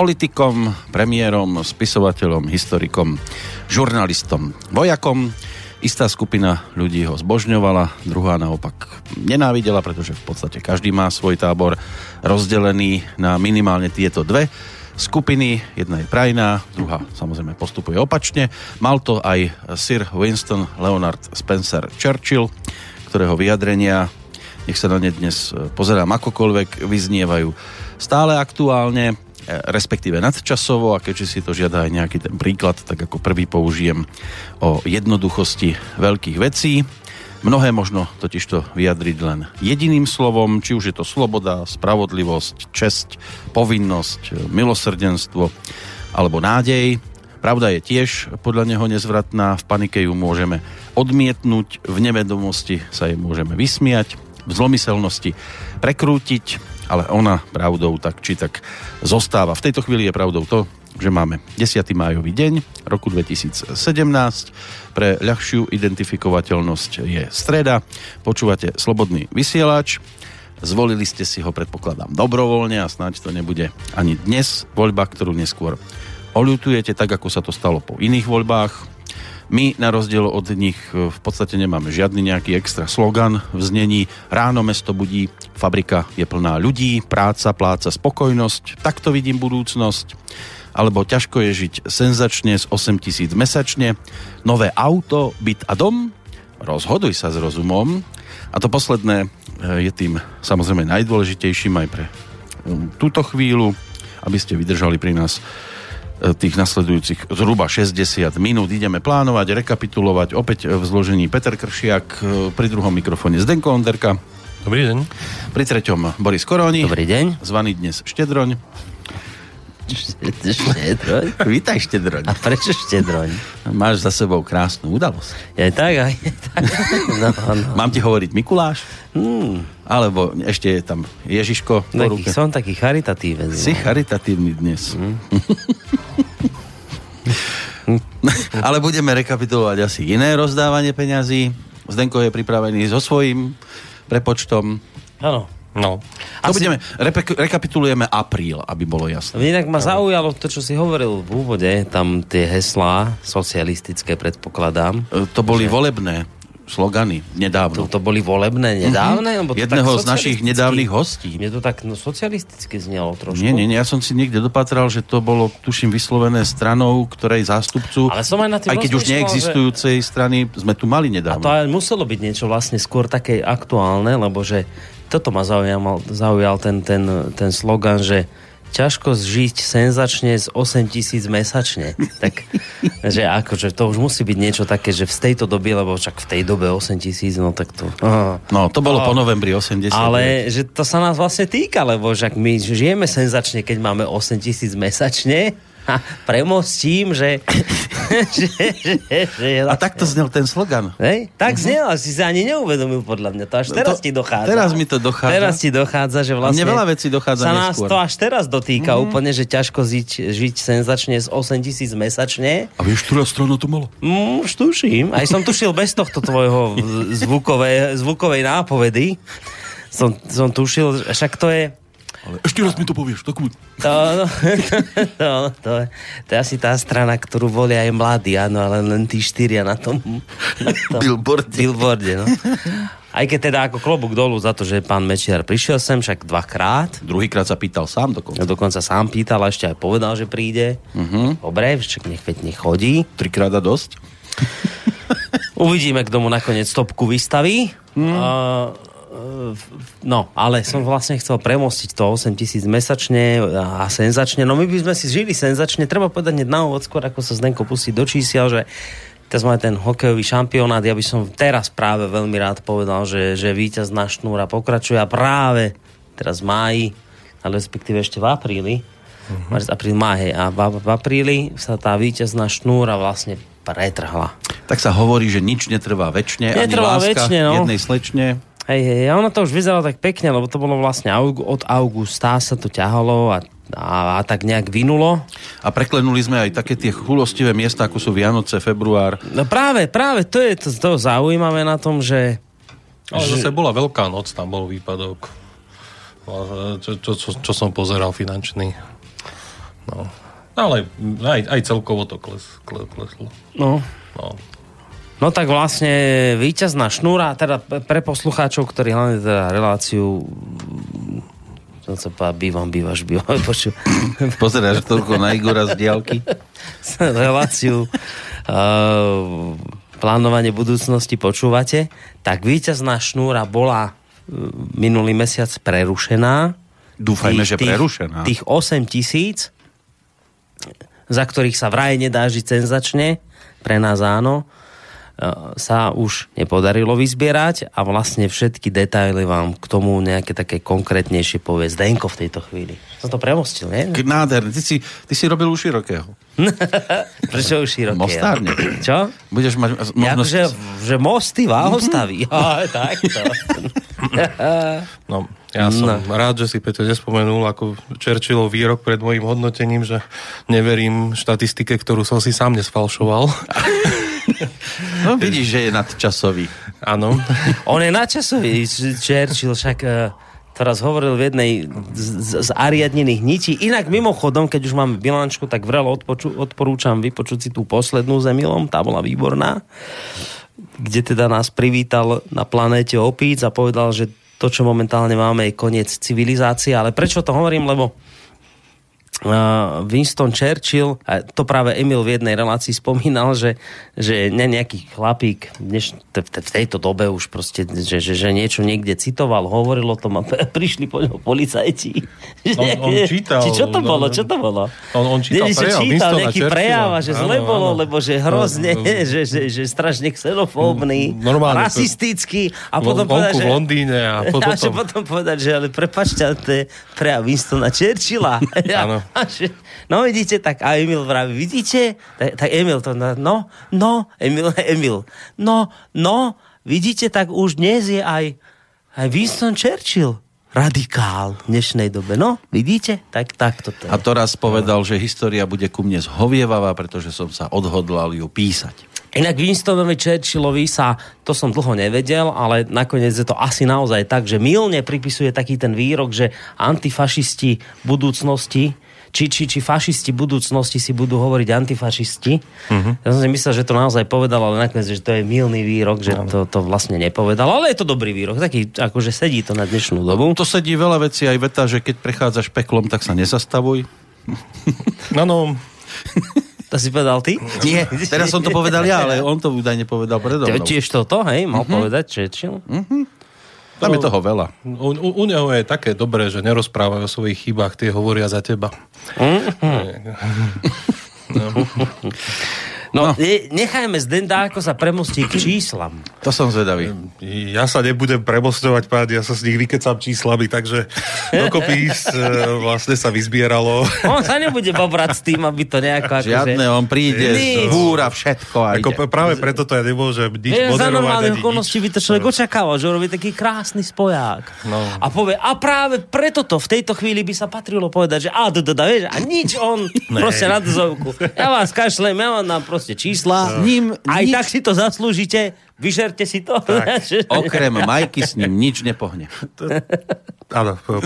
Politikom, premiérom, spisovateľom, historikom, žurnalistom, vojakom. Istá skupina ľudí ho zbožňovala, druhá naopak nenávidela, pretože v podstate každý má svoj tábor rozdelený na minimálne tieto dve skupiny. Jedna je prajná, druhá samozrejme postupuje opačne. Mal to aj Sir Winston Leonard Spencer Churchill, ktorého vyjadrenia, nech sa na ne dnes pozerám akokoľvek, vyznievajú stále aktuálne respektíve nadčasovo a keďže si to žiada aj nejaký ten príklad, tak ako prvý použijem o jednoduchosti veľkých vecí. Mnohé možno totiž to vyjadriť len jediným slovom, či už je to sloboda, spravodlivosť, česť, povinnosť, milosrdenstvo alebo nádej. Pravda je tiež podľa neho nezvratná, v panike ju môžeme odmietnúť, v nevedomosti sa jej môžeme vysmiať, v zlomyselnosti prekrútiť, ale ona pravdou tak či tak zostáva. V tejto chvíli je pravdou to, že máme 10. májový deň roku 2017. Pre ľahšiu identifikovateľnosť je streda. Počúvate Slobodný vysielač. Zvolili ste si ho, predpokladám, dobrovoľne a snáď to nebude ani dnes voľba, ktorú neskôr oľutujete, tak ako sa to stalo po iných voľbách my na rozdiel od nich e, v podstate nemáme žiadny nejaký extra slogan v znení. Ráno mesto budí, fabrika je plná ľudí, práca, pláca, spokojnosť, takto vidím budúcnosť. Alebo ťažko je žiť senzačne z 8 tisíc mesačne, nové auto, byt a dom, rozhoduj sa s rozumom. A to posledné e, je tým samozrejme najdôležitejším aj pre túto chvíľu, aby ste vydržali pri nás tých nasledujúcich zhruba 60 minút. Ideme plánovať, rekapitulovať opäť v zložení Peter Kršiak, pri druhom mikrofóne Zdenko Onderka. Dobrý deň. Pri treťom Boris Koroni. Dobrý deň. Zvaný dnes Štedroň. Štedroň? Vítaj Štedroň. A prečo Štedroň? Máš za sebou krásnu udalosť. Je tak, aj tak. No, no. Mám ti hovoriť Mikuláš? Hmm. Alebo ešte je tam Ježiško po ruke? Som taký charitatívny. Si charitatívny dnes. Hmm. Ale budeme rekapitulovať asi iné rozdávanie peňazí. Zdenko je pripravený so svojím prepočtom. Áno. No. To Asi... budeme, repe- rekapitulujeme apríl, aby bolo jasné. Inak ma zaujalo to, čo si hovoril v úvode, tam tie heslá socialistické predpokladám. E, to boli že... volebné slogany nedávno. To, to boli volebné mhm. nedávne? Mm-hmm. Jedného z našich nedávnych hostí. Mne to tak no, socialisticky znelo trošku. Nie, nie, nie, ja som si niekde dopatral, že to bolo, tuším, vyslovené stranou, ktorej zástupcu, Ale som aj, na aj keď už neexistujúcej že... strany, sme tu mali nedávno. A to aj muselo byť niečo vlastne skôr také aktuálne, lebo že toto ma zaujal, zaujal ten, ten, ten slogan, že ťažko žiť senzačne z 8 tisíc mesačne. Tak, že akože to už musí byť niečo také, že v tejto dobe, lebo však v tej dobe 8 tisíc, no tak to... Aha. No, to bolo oh, po novembri 80. Ale že to sa nás vlastne týka, lebo však my žijeme senzačne, keď máme 8 tisíc mesačne, a premostím, že... že, že, že a takto znel ten slogan. Hej? Tak uh-huh. znel, si sa ani neuvedomil podľa mňa. To až teraz to, ti dochádza. Teraz mi to dochádza. Teraz ti dochádza, že vlastne... Mne veľa vecí dochádza sa nás to až teraz dotýka uh-huh. úplne, že ťažko žiť, žiť senzačne z 8 tisíc mesačne. A vieš, ktorá strana to malo? Mm, už tuším. Aj som tušil bez tohto tvojho zvukové, zvukovej nápovedy. Som, som tušil, však to je ale ešte raz mi to povieš, tak. To, no, to, to, to, je asi tá strana, ktorú volia aj mladí, áno, ale len tí štyria na tom, na tom billboarde. billboarde no. Aj keď teda ako klobúk dolu za to, že pán Mečiar prišiel sem však dvakrát. Druhýkrát sa pýtal sám dokonca. Dokonca sám pýtal a ešte aj povedal, že príde. Uh-huh. Dobre, však nech veď nech chodí. Trikrát a dosť. Uvidíme, kto mu nakoniec stopku vystaví. Hmm. Uh, no, ale som vlastne chcel premostiť to 8 tisíc mesačne a senzačne. No my by sme si žili senzačne. Treba povedať na úvod skôr, ako sa Zdenko pustí do čísiel, že teraz máme ten hokejový šampionát. Ja by som teraz práve veľmi rád povedal, že, že víťaz na šnúra pokračuje a práve teraz v máji, ale respektíve ešte v apríli, uh-huh. marec, apríl, máj, a v, v apríli sa tá víťazná šnúra vlastne pretrhla. Tak sa hovorí, že nič netrvá väčšine, netrvá ani láska väčšine, no. jednej slečne Hej, hej, a ono to už vyzeralo tak pekne, lebo to bolo vlastne aug- od augusta sa to ťahalo a, a, a tak nejak vinulo. A preklenuli sme aj také tie chulostivé miesta, ako sú Vianoce, február. No práve, práve to je to, to zaujímavé na tom, že... Ale že... zase bola veľká noc, tam bol výpadok. Čo, čo, čo, čo som pozeral finančný. No. Ale aj, aj celkovo to kles, kles, kleslo. No. No. No tak vlastne víťazná šnúra, teda pre poslucháčov, ktorí hlavne teda reláciu som sa povedal, bývam, bývaš, bývam, poču. Pozeráš toľko na Igora z diálky? reláciu uh, plánovanie budúcnosti počúvate, tak víťazná šnúra bola uh, minulý mesiac prerušená. Dúfajme, že prerušená. Tých 8 tisíc, za ktorých sa vraj nedá žiť senzačne, pre nás áno, sa už nepodarilo vyzbierať a vlastne všetky detaily vám k tomu nejaké také konkrétnejšie povie Zdenko v tejto chvíli. Som to premostil, nie? Nádherný. Ty si, ty si robil už širokého. Prečo už širokého? Mostárne. Čo? Budeš mať možnosť... Jak, že, že mosty váho staví. Ja, takto. no, ja som no. rád, že si Peťo nespomenul ako Churchillov výrok pred mojim hodnotením, že neverím štatistike, ktorú som si sám nesfalšoval. No vidíš, že je nadčasový. Áno. On je nadčasový, Churchill, však uh, teraz hovoril v jednej z, z ariadnených nití. Inak mimochodom, keď už máme bilančku, tak vrelo odpoču, odporúčam vypočuť si tú poslednú zemilom, tá bola výborná, kde teda nás privítal na planéte opíc a povedal, že to, čo momentálne máme, je koniec civilizácie. Ale prečo to hovorím? Lebo Winston Churchill, a to práve Emil v jednej relácii spomínal, že, že ne, nejaký chlapík dneš, v tejto dobe už proste, že, že, že niečo niekde citoval, hovoril o tom a prišli po ňom policajti. On, on čítal. Či čo to bolo? Čo to bolo? On, on čítal Nie, prejav čítal nejaký prejav a že zle bolo, lebo že hrozne, No, no. že, že, že strašne xenofóbny, Normálne to- rasistický a Von- potom povedať, že... v Londýne a A potom... že potom povedať, že ale prepačte, to je prejav Winstona Churchilla. No vidíte, tak a Emil vraví, vidíte? Tak, tak Emil to, no, no, Emil, Emil, no, no, vidíte, tak už dnes je aj, aj Winston Churchill radikál v dnešnej dobe. No, vidíte? Tak, tak to je. A to raz povedal, že história bude ku mne zhovievavá, pretože som sa odhodlal ju písať. Inak Winstonovi Churchillovi sa, to som dlho nevedel, ale nakoniec je to asi naozaj tak, že milne pripisuje taký ten výrok, že antifašisti budúcnosti, či, či, či fašisti budúcnosti si budú hovoriť antifašisti. Uh-huh. Ja som si myslel, že to naozaj povedal, ale nakoniec, že to je milný výrok, že to, to vlastne nepovedal. Ale je to dobrý výrok, taký, akože sedí to na dnešnú dobu. To sedí veľa vecí, aj veta, že keď prechádzaš peklom, tak sa nezastavuj. No, no, To si povedal ty? Nie, teraz som to povedal ja, ale on to údajne povedal predo mnou. Tiež toto, hej, mal povedať Churchill? Tam je toho veľa. u, u, u neho je také dobré, že nerozprávajú o svojich chybách, tie hovoria za teba. No, ne- nechajme Zdenda, ako sa premostí k číslam. To som zvedavý. Ja sa nebudem premostovať, pán, ja sa z nich vykecam číslami, takže dokopy e, vlastne sa vyzbieralo. On sa nebude bobrať s tým, aby to nejako... Akože... Žiadne, on príde, Nič. zbúra všetko a Ako ide. práve preto to ja nemôžem nič Je, za normálnych okolností by to človek očakával, že urobí taký krásny spoják. No. A povie, a práve preto to v tejto chvíli by sa patrilo povedať, že a, da, da, da, vieš, a nič on proste na dozovku. Ja vás kašlem, ja vám dám proste čísla. Ním Aj nič- tak si to zaslúžite, vyžerte si to. Okrem Majky s ním nič nepohne. Áno, po-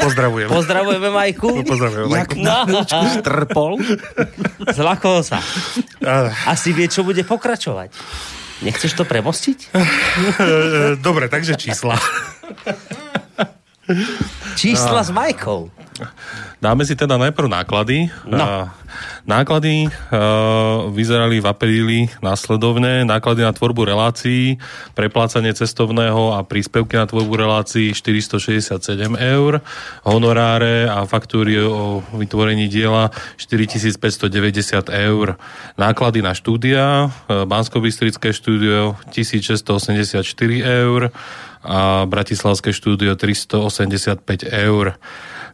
pozdravujem. Pozdravujeme Majku. Pozdravujem. Jak Majku. na chvíľučku strpol. Zlakol sa. Asi vie, čo bude pokračovať. Nechceš to premostiť? Dobre, takže čísla. Čísla s Majkou. Dáme si teda najprv náklady. No. Náklady uh, vyzerali v apríli následovne. Náklady na tvorbu relácií, preplácanie cestovného a príspevky na tvorbu relácií 467 eur, honoráre a faktúry o vytvorení diela 4590 eur. Náklady na štúdia, uh, Bansko-Bystrické štúdio 1684 eur a Bratislavské štúdio 385 eur.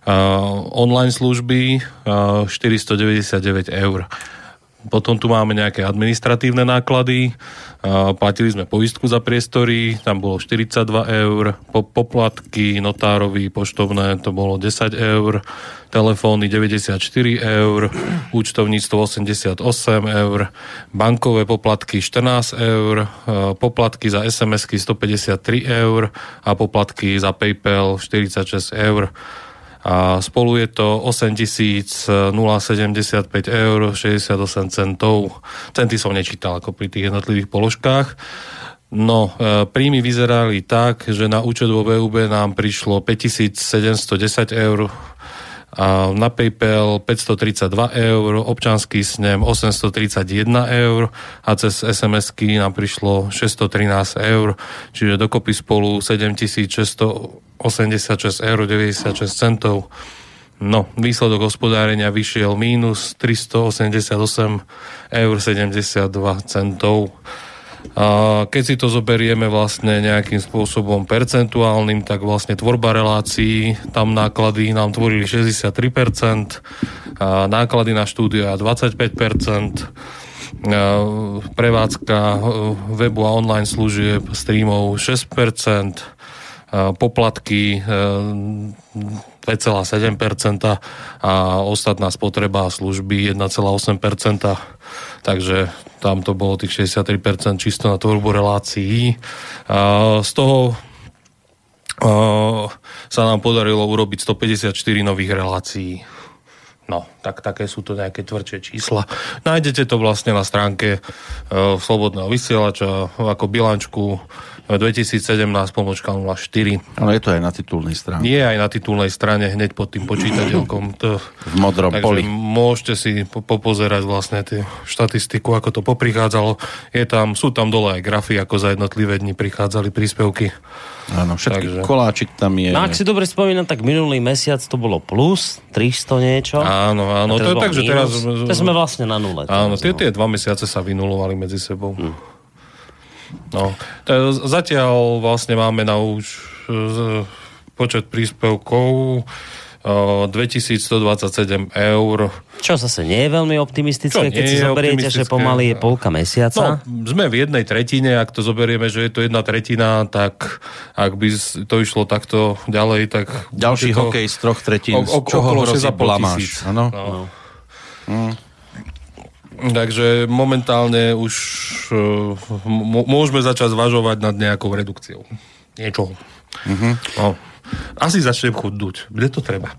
Online služby uh, 499 eur. Potom tu máme nejaké administratívne náklady. Platili sme poistku za priestory, tam bolo 42 eur. Po, poplatky, notárovi, poštovné, to bolo 10 eur. Telefóny 94 eur. Účtovníctvo 88 eur. Bankové poplatky 14 eur. Poplatky za SMS-ky 153 eur. A poplatky za PayPal 46 eur. A spolu je to 8075 eur 68 centov. Centy som nečítal ako pri tých jednotlivých položkách. No, e, príjmy vyzerali tak, že na účet vo VUB nám prišlo 5710 eur, a na PayPal 532 eur, občanský snem 831 eur a cez SMS-ky nám prišlo 613 eur, čiže dokopy spolu 7686 eur 96 centov. No, výsledok hospodárenia vyšiel mínus 388 eur 72 centov. A keď si to zoberieme vlastne nejakým spôsobom percentuálnym, tak vlastne tvorba relácií, tam náklady nám tvorili 63%, a náklady na štúdia 25%, prevádzka e, webu a online služieb streamov 6%, poplatky 2,7% e, a ostatná spotreba a služby 1,8%. Takže tam to bolo tých 63% čisto na tvorbu relácií. Z toho sa nám podarilo urobiť 154 nových relácií. No, tak také sú to nejaké tvrdšie čísla. Nájdete to vlastne na stránke uh, Slobodného vysielača ako bilančku 2017 pomočka 04. Ale je to aj na titulnej strane. Nie aj na titulnej strane, hneď pod tým počítateľkom. To, v modrom takže poli. môžete si popozerať vlastne tie štatistiku, ako to poprichádzalo. Je tam, sú tam dole aj grafy, ako za jednotlivé dni prichádzali príspevky. Áno, všetky takže... koláčik tam je. No ak si dobre spomínam, tak minulý mesiac to bolo plus 300 niečo. Áno, áno. To je tak, že teraz... To sme vlastne na nule. Áno, tie, tie dva mesiace sa vynulovali medzi sebou. Hm. No, zatiaľ vlastne máme na už počet príspevkov 2127 eur. Čo zase nie je veľmi optimistické, keď si zoberiete, že pomaly je polka mesiaca? No, sme v jednej tretine, ak to zoberieme, že je to jedna tretina, tak ak by to išlo takto ďalej, tak... Ďalší to, hokej z troch tretín, o, o, z čoho hrozí blamáš. No. No. Mm. Takže momentálne už uh, môžeme začať zvažovať nad nejakou redukciou. Niečoho. Uh-huh. No. Asi začnem chudnúť. Kde to treba?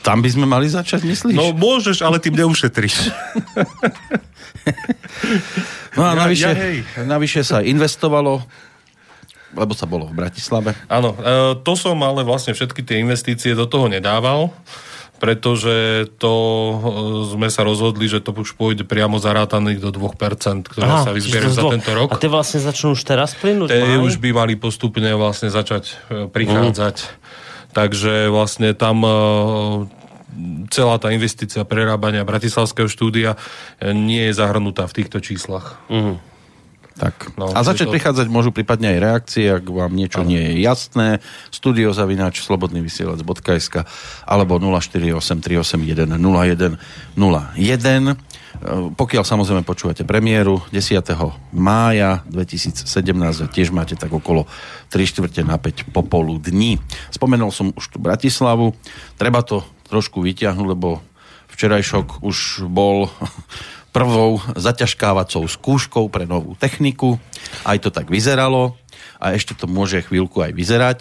Tam by sme mali začať, myslíš? No môžeš, ale tým neušetríš. no a navyše, ja, ja, navyše sa investovalo lebo sa bolo v Bratislave. Áno, e, to som ale vlastne všetky tie investície do toho nedával pretože to e, sme sa rozhodli, že to už pôjde priamo zarátaných do 2%, ktoré Aha, sa vyzbierajú za tento rok. A tie vlastne začnú už teraz plynúť? Tie už by mali postupne vlastne začať e, prichádzať. Mm. Takže vlastne tam e, celá tá investícia prerábania bratislavského štúdia nie je zahrnutá v týchto číslach. Mm. Tak. No, a začať to... prichádzať môžu prípadne aj reakcie, ak vám niečo ano. nie je jasné. Studiozavináč slobodnyvysielac.sk alebo 0483810101. Pokiaľ samozrejme počúvate premiéru 10. mája 2017 tiež máte tak okolo 3 čtvrte na 5 popoludní. Spomenul som už tu Bratislavu. Treba to trošku vyťahnuť, lebo včerajšok už bol prvou zaťažkávacou skúškou pre novú techniku. Aj to tak vyzeralo a ešte to môže chvíľku aj vyzerať,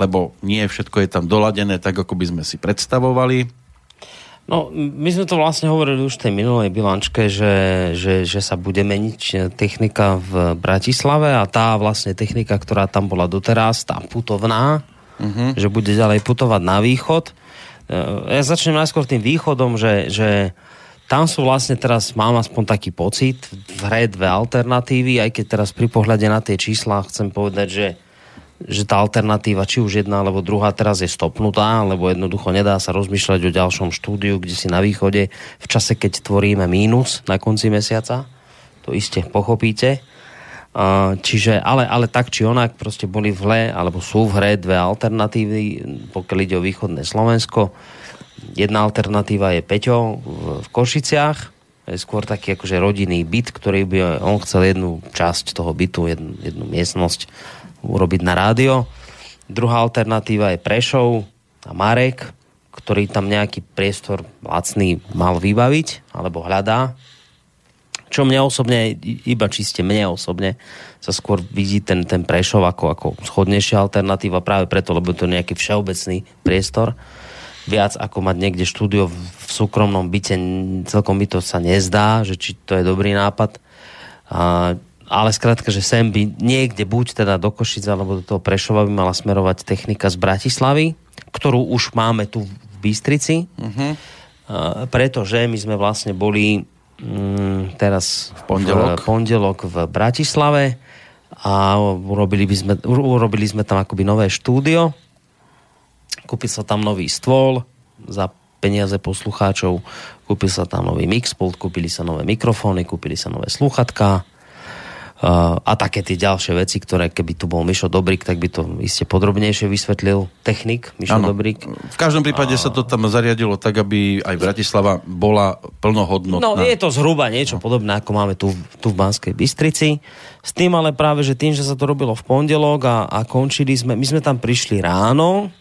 lebo nie všetko je tam doladené tak, ako by sme si predstavovali. No, my sme to vlastne hovorili už v tej minulej bilančke, že, že, že sa bude meniť technika v Bratislave a tá vlastne technika, ktorá tam bola doteraz, tá putovná, uh-huh. že bude ďalej putovať na východ. E, ja začnem najskôr tým východom, že, že tam sú vlastne teraz, mám aspoň taký pocit, v hre dve alternatívy, aj keď teraz pri pohľade na tie čísla chcem povedať, že, že tá alternatíva, či už jedna alebo druhá, teraz je stopnutá, lebo jednoducho nedá sa rozmýšľať o ďalšom štúdiu, kde si na východe v čase, keď tvoríme mínus na konci mesiaca. To iste pochopíte. Čiže, ale, ale tak či onak, proste boli v hre, alebo sú v hre dve alternatívy, pokiaľ ide o východné Slovensko Jedna alternatíva je Peťo v Košiciach, je skôr taký akože rodinný byt, ktorý by on chcel jednu časť toho bytu, jednu, jednu miestnosť urobiť na rádio. Druhá alternatíva je Prešov a Marek, ktorý tam nejaký priestor lacný mal vybaviť, alebo hľadá. Čo mne osobne, iba čiste mne osobne, sa skôr vidí ten, ten Prešov ako, ako schodnejšia alternatíva práve preto, lebo to je nejaký všeobecný priestor. Viac ako mať niekde štúdio v, súkromnom byte, celkom mi to sa nezdá, že či to je dobrý nápad. A, ale skrátka, že sem by niekde, buď teda do Košic, alebo do toho Prešova by mala smerovať technika z Bratislavy, ktorú už máme tu v Bystrici. Uh-huh. A, pretože my sme vlastne boli mm, teraz v pondelok. v pondelok v Bratislave a urobili, by sme, urobili sme tam akoby nové štúdio. Kúpil sa tam nový stôl za peniaze poslucháčov, kúpil sa tam nový mixpult, kúpili sa nové mikrofóny, kúpili sa nové sluchatka, Uh, a také tie ďalšie veci, ktoré keby tu bol Mišo Dobrik, tak by to iste podrobnejšie vysvetlil technik Mišo ano. Dobrik. V každom prípade a... sa to tam zariadilo tak, aby aj Bratislava bola plnohodnotná. No je to zhruba niečo no. podobné, ako máme tu, tu v Banskej Bystrici. S tým ale práve, že tým, že sa to robilo v pondelok a, a končili sme, my sme tam prišli ráno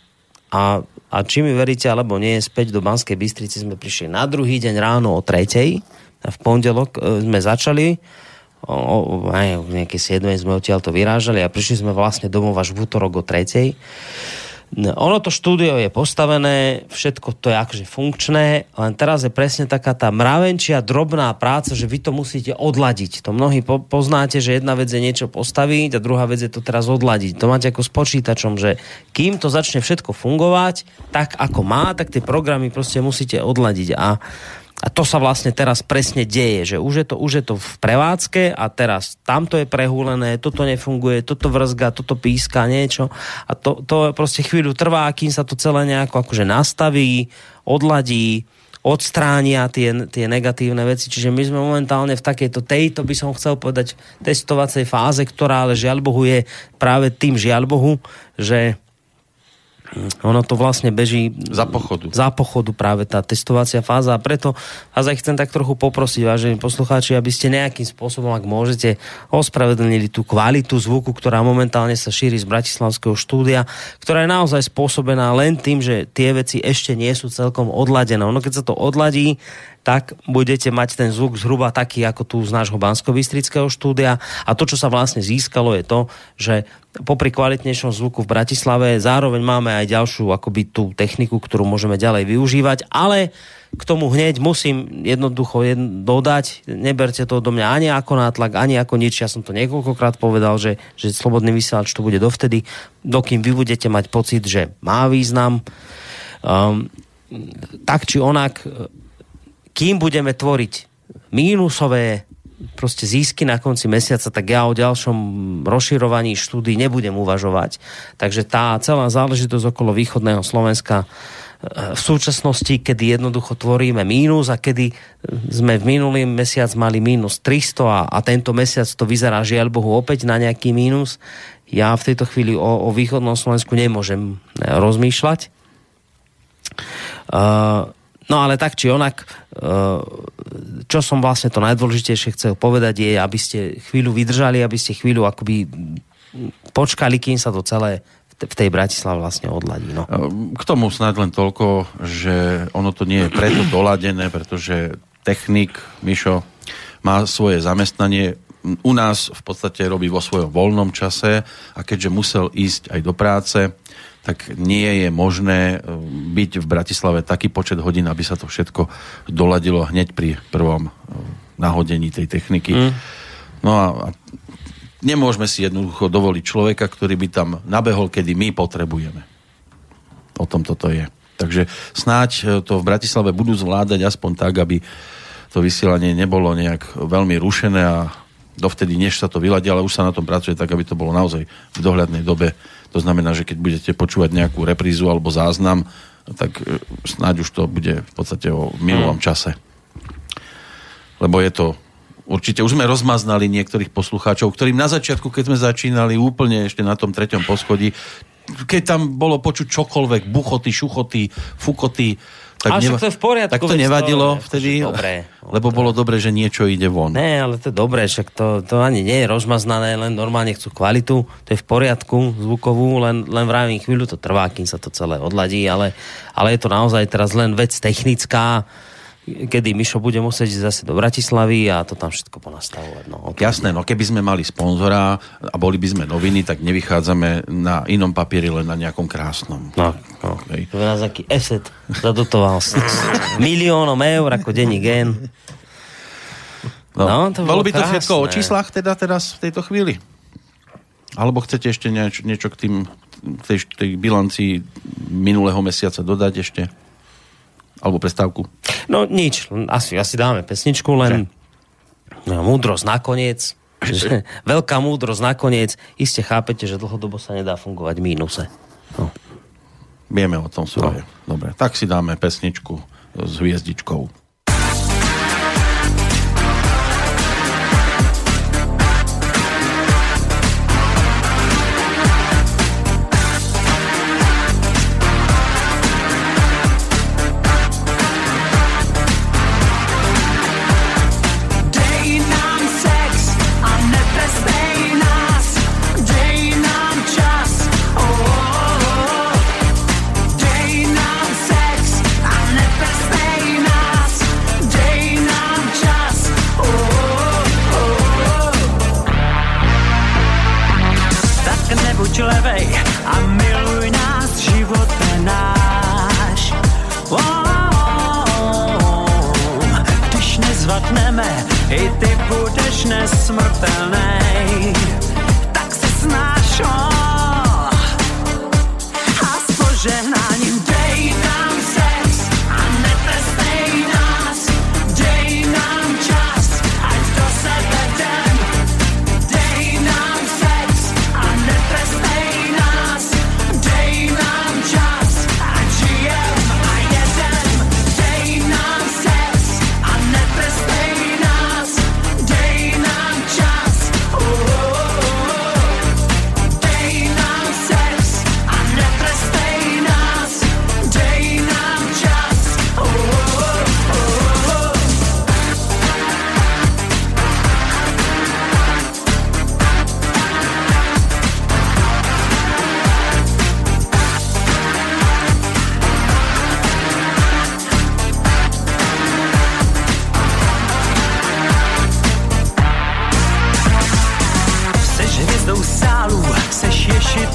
a, a či mi veríte, alebo nie, späť do Banskej Bystrici sme prišli na druhý deň ráno o tretej. V pondelok e, sme začali o, o, aj v nejakej 7. sme odtiaľ to vyrážali a prišli sme vlastne domov až v útorok o 3. No, ono to štúdio je postavené, všetko to je akože funkčné, len teraz je presne taká tá mravenčia, drobná práca, že vy to musíte odladiť. To mnohí po, poznáte, že jedna vec je niečo postaviť a druhá vec je to teraz odladiť. To máte ako s počítačom, že kým to začne všetko fungovať, tak ako má, tak tie programy proste musíte odladiť. A a to sa vlastne teraz presne deje, že už je to, už je to v prevádzke a teraz tamto je prehúlené, toto nefunguje, toto vrzga, toto píska, niečo a to, to proste chvíľu trvá, kým sa to celé nejako akože nastaví, odladí, odstránia tie, tie negatívne veci. Čiže my sme momentálne v takejto tejto, by som chcel povedať, testovacej fáze, ktorá ale žiaľ Bohu je práve tým žiaľ Bohu, že ono to vlastne beží za pochodu. Za pochodu práve tá testovacia fáza a preto vás aj chcem tak trochu poprosiť, vážení poslucháči, aby ste nejakým spôsobom, ak môžete, ospravedlnili tú kvalitu zvuku, ktorá momentálne sa šíri z Bratislavského štúdia, ktorá je naozaj spôsobená len tým, že tie veci ešte nie sú celkom odladené. Ono keď sa to odladí, tak budete mať ten zvuk zhruba taký ako tu z nášho bansko štúdia. A to, čo sa vlastne získalo je to, že popri kvalitnejšom zvuku v Bratislave zároveň máme aj ďalšiu akoby tú techniku, ktorú môžeme ďalej využívať, ale k tomu hneď musím jednoducho jedno, dodať, neberte to do mňa ani ako nátlak, ani ako nič, ja som to niekoľkokrát povedal, že, že slobodný vysielač to bude dovtedy, dokým vy budete mať pocit, že má význam. Um, tak či onak kým budeme tvoriť mínusové proste zisky na konci mesiaca, tak ja o ďalšom rozširovaní štúdí nebudem uvažovať. Takže tá celá záležitosť okolo východného Slovenska e, v súčasnosti, kedy jednoducho tvoríme mínus a kedy sme v minulý mesiac mali mínus 300 a, a tento mesiac to vyzerá žiaľ Bohu opäť na nejaký mínus, ja v tejto chvíli o, o východnom Slovensku nemôžem e, rozmýšľať. Uh, No ale tak či onak, e, čo som vlastne to najdôležitejšie chcel povedať je, aby ste chvíľu vydržali, aby ste chvíľu akoby počkali, kým sa to celé v tej Bratislave vlastne odladí. No. K tomu snáď len toľko, že ono to nie je preto doladené, pretože technik Mišo má svoje zamestnanie u nás v podstate robí vo svojom voľnom čase a keďže musel ísť aj do práce, tak nie je možné e, byť v Bratislave taký počet hodín, aby sa to všetko doladilo hneď pri prvom e, nahodení tej techniky. Mm. No a, a nemôžeme si jednoducho dovoliť človeka, ktorý by tam nabehol, kedy my potrebujeme. O tom toto je. Takže snáď e, to v Bratislave budú zvládať aspoň tak, aby to vysielanie nebolo nejak veľmi rušené a dovtedy, než sa to vyladí, ale už sa na tom pracuje tak, aby to bolo naozaj v dohľadnej dobe to znamená, že keď budete počúvať nejakú reprízu alebo záznam, tak e, snáď už to bude v podstate o minulom mm. čase. Lebo je to určite, už sme rozmaznali niektorých poslucháčov, ktorým na začiatku, keď sme začínali úplne ešte na tom treťom poschodí, keď tam bolo počuť čokoľvek, buchoty, šuchoty, fukoty, tak, neva- to je v poriadku. Tak to nevadilo to, vtedy, dobré, lebo to... bolo dobre, že niečo ide von. Ne, ale to je dobré, však to, to ani nie je rozmaznané, len normálne chcú kvalitu, to je v poriadku zvukovú, len, len vravím chvíľu to trvá, kým sa to celé odladí, ale, ale je to naozaj teraz len vec technická, kedy Mišo bude musieť ísť zase do Bratislavy a to tam všetko ponastavovať. No, Jasné, no keby sme mali sponzora a boli by sme noviny, tak nevychádzame na inom papieri, len na nejakom krásnom. No, no. hej. To nás aký eset zadotoval s, miliónom eur ako denní gen. No, No, to bolo bolo by to krásne. všetko o číslach teda teraz v tejto chvíli? Alebo chcete ešte niečo, niečo k tým k tej, tej bilancii minulého mesiaca dodať ešte? Alebo prestávku? No nič, asi, asi dáme pesničku, len no, múdrosť nakoniec. Že, veľká múdrosť nakoniec. Iste chápete, že dlhodobo sa nedá fungovať v mínuse. No. Vieme o tom svoje. Dobre, tak si dáme pesničku s hviezdičkou.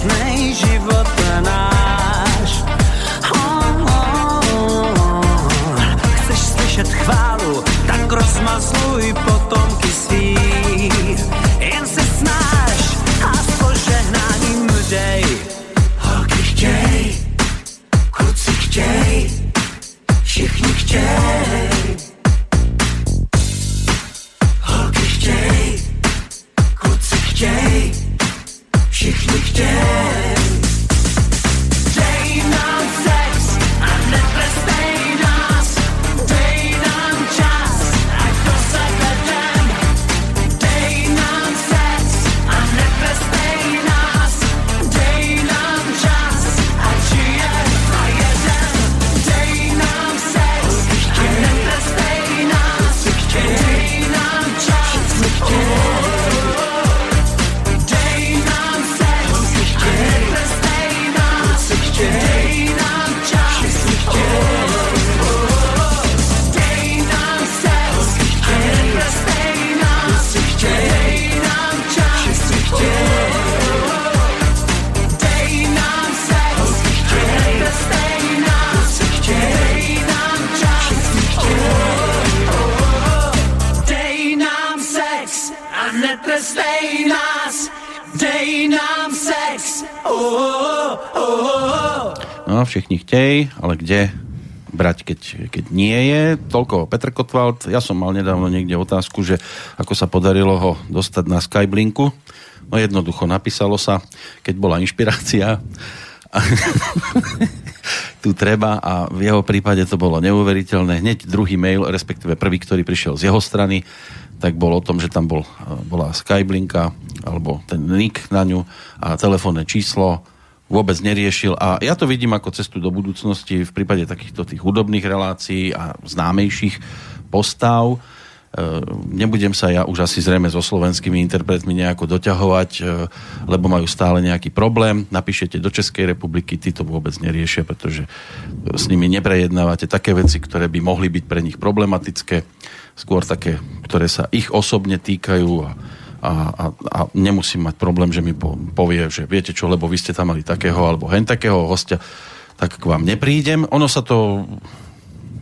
Ješitnej život náš. Oh, oh, oh. Chceš slyšet chválu, tak rozmazluj potomky Toľko Petr Kotwald. Ja som mal nedávno niekde otázku, že ako sa podarilo ho dostať na Skyblinku. No jednoducho napísalo sa, keď bola inšpirácia. Tu treba a v jeho prípade to bolo neuveriteľné. Hneď druhý mail, respektíve prvý, ktorý prišiel z jeho strany, tak bol o tom, že tam bol, bola Skyblinka alebo ten nick na ňu a telefónne číslo vôbec neriešil a ja to vidím ako cestu do budúcnosti v prípade takýchto tých hudobných relácií a známejších postav. E, nebudem sa ja už asi zrejme so slovenskými interpretmi nejako doťahovať, e, lebo majú stále nejaký problém. Napíšete do Českej republiky, tí to vôbec neriešia, pretože s nimi neprejednávate také veci, ktoré by mohli byť pre nich problematické, skôr také, ktoré sa ich osobne týkajú a a, a, a nemusím mať problém, že mi po, povie, že viete čo, lebo vy ste tam mali takého alebo hen takého hostia. tak k vám neprídem. Ono sa to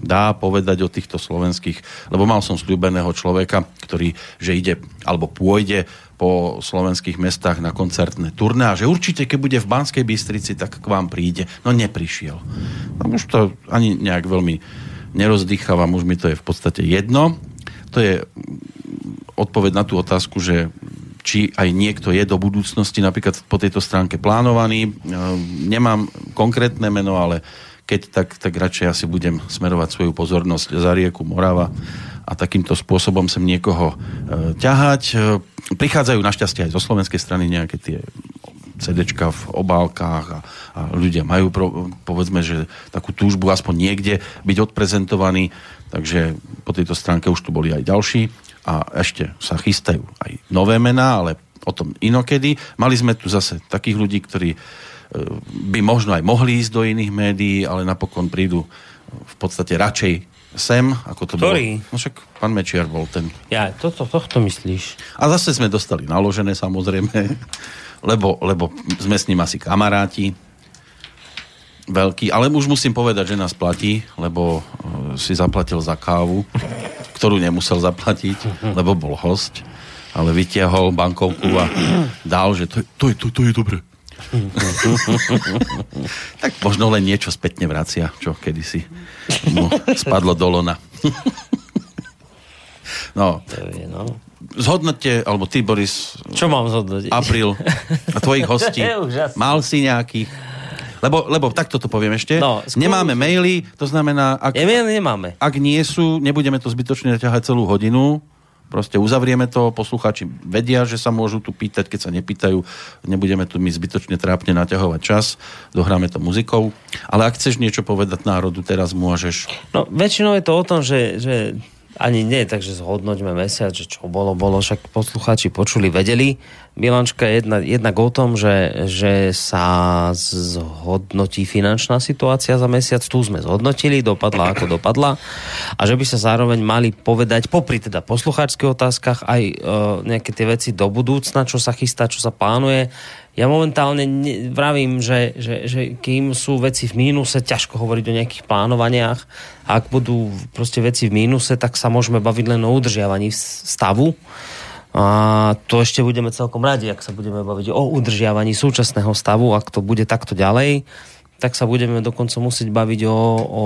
dá povedať o týchto slovenských, lebo mal som sľúbeného človeka, ktorý, že ide alebo pôjde po slovenských mestách na koncertné turné a že určite, keď bude v Banskej Bystrici, tak k vám príde. No neprišiel. No už to ani nejak veľmi nerozdýchávam, už mi to je v podstate jedno. To je odpoveď na tú otázku, že či aj niekto je do budúcnosti napríklad po tejto stránke plánovaný. E, Nemám konkrétne meno, ale keď tak, tak radšej asi budem smerovať svoju pozornosť za rieku Morava a takýmto spôsobom sem niekoho e, ťahať. E, prichádzajú našťastie aj zo slovenskej strany nejaké tie CDčka v obálkách a, a ľudia majú pro, povedzme, že takú túžbu aspoň niekde byť odprezentovaní, takže po tejto stránke už tu boli aj ďalší a ešte sa chystajú aj nové mená, ale o tom inokedy. Mali sme tu zase takých ľudí, ktorí e, by možno aj mohli ísť do iných médií, ale napokon prídu v podstate radšej sem, ako to Ktorý? bolo. No však pán Mečiar bol ten. Ja, toto, tohto myslíš? A zase sme dostali naložené samozrejme, lebo, lebo sme s ním asi kamaráti veľký, ale už musím povedať, že nás platí, lebo e, si zaplatil za kávu, ktorú nemusel zaplatiť, lebo bol host, ale vytiahol bankovku a dal, že to, je- to, je, to, to je dobre. tak možno len niečo spätne vracia, čo kedysi mu spadlo do lona. no, no. Zhodnote, alebo ty, Boris, Čo mám zhodnotiť? apríl a tvojich hostí. Mal si nejakých? Lebo, lebo takto to poviem ešte. No, skús. Nemáme maily, to znamená, ak, Email nemáme. ak nie sú, nebudeme to zbytočne ťahať celú hodinu. Proste uzavrieme to, poslucháči vedia, že sa môžu tu pýtať, keď sa nepýtajú, nebudeme tu my zbytočne trápne naťahovať čas, dohráme to muzikou. Ale ak chceš niečo povedať národu, teraz môžeš. No, väčšinou je to o tom, že, že ani nie, takže zhodnoťme mesiac, že čo bolo, bolo, však poslucháči počuli, vedeli. Bilančka je jedna, jednak o tom, že, že sa zhodnotí finančná situácia za mesiac, tu sme zhodnotili, dopadla ako dopadla a že by sa zároveň mali povedať, popri teda poslucháčských otázkach, aj e, nejaké tie veci do budúcna, čo sa chystá, čo sa plánuje. Ja momentálne ne, vravím, že, že, že kým sú veci v mínuse, ťažko hovoriť o nejakých plánovaniach. Ak budú proste veci v mínuse, tak sa môžeme baviť len o udržiavaní stavu. A to ešte budeme celkom radi, ak sa budeme baviť o udržiavaní súčasného stavu, ak to bude takto ďalej, tak sa budeme dokonca musieť baviť o, o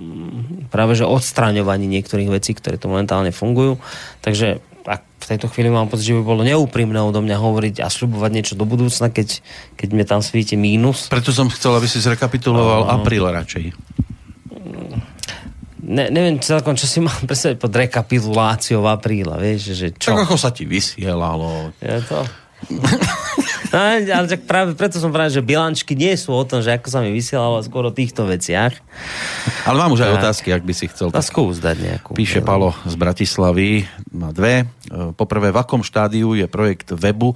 mm, práve že odstraňovaní niektorých vecí, ktoré tu momentálne fungujú. Takže ak v tejto chvíli mám pocit, že by bolo neúprimné odo mňa hovoriť a sľubovať niečo do budúcna, keď, keď mi tam svíti mínus. Preto som chcel, aby si zrekapituloval apríl radšej. Ne, neviem celkom, čo si mám predstaviť pod rekapituláciou apríla, vieš, že čo? Tak ako sa ti vysielalo. Je to... No, ale tak práve preto som práve, že bilančky nie sú o tom, že ako sa mi vysielalo, skôr o týchto veciach. Ale mám už aj Tak. otázky, ak by si chcel. Tak skús dať nejakú. píše Palo z Bratislavy, má dve. E, Poprvé, v akom štádiu je projekt webu,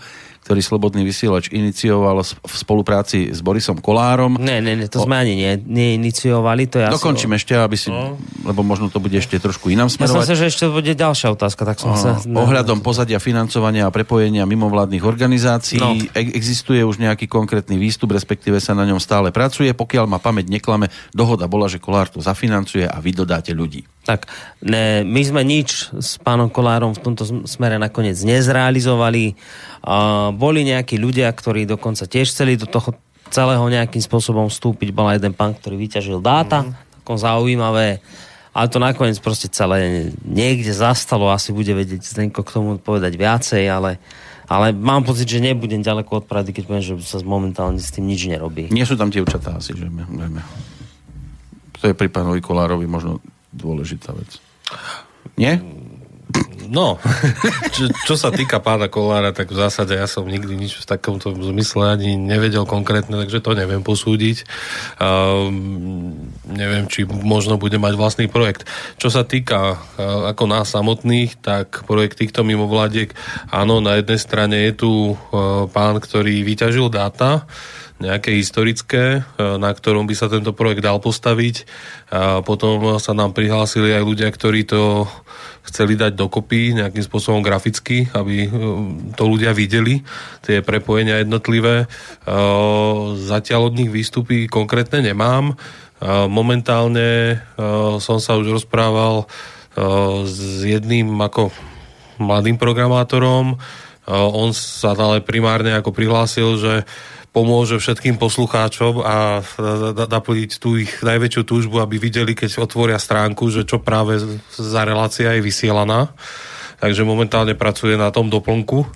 ktorý Slobodný vysielač inicioval v spolupráci s Borisom Kolárom? Ne, ne, ne, to sme ani ne, neiniciovali. To asi- Dokončím ešte, aby si, lebo možno to bude ešte trošku inám Ja som smerovať. sa, že ešte bude ďalšia otázka, tak som sa... Ohľadom pozadia financovania a prepojenia mimovládnych organizácií No. e- existuje už nejaký konkrétny výstup, respektíve sa na ňom stále pracuje. Pokiaľ ma pamäť neklame, dohoda bola, že Kolár to zafinancuje a vy dodáte ľudí. Tak, ne, my sme nič s pánom Kolárom v tomto sm- smere nakoniec nezrealizovali. A boli nejakí ľudia, ktorí dokonca tiež chceli do toho celého nejakým spôsobom vstúpiť. Bol jeden pán, ktorý vyťažil dáta, mm. takom zaujímavé. Ale to nakoniec proste celé niekde zastalo, asi bude vedieť Zdenko k tomu povedať viacej, ale, ale mám pocit, že nebudem ďaleko od pravdy, keď poviem, že sa momentálne s tým nič nerobí. Nie sú tam dievčatá asi, že vieme. To je pri pánovi Kolárovi možno dôležitá vec. Nie? No, čo, čo sa týka pána Kolára, tak v zásade ja som nikdy nič v takomto zmysle ani nevedel konkrétne, takže to neviem posúdiť. Um, neviem, či možno bude mať vlastný projekt. Čo sa týka uh, ako nás samotných, tak projekt týchto mimovládiek, áno, na jednej strane je tu uh, pán, ktorý vyťažil dáta, nejaké historické, e, na ktorom by sa tento projekt dal postaviť. A potom sa nám prihlásili aj ľudia, ktorí to chceli dať dokopy nejakým spôsobom graficky, aby e, to ľudia videli, tie prepojenia jednotlivé. E, zatiaľ od nich výstupy konkrétne nemám. Momentálne som sa už rozprával s jedným ako mladým programátorom. On sa ale primárne ako prihlásil, že pomôže všetkým poslucháčom a naplniť tú ich najväčšiu túžbu, aby videli, keď otvoria stránku, že čo práve za relácia je vysielaná. Takže momentálne pracuje na tom doplnku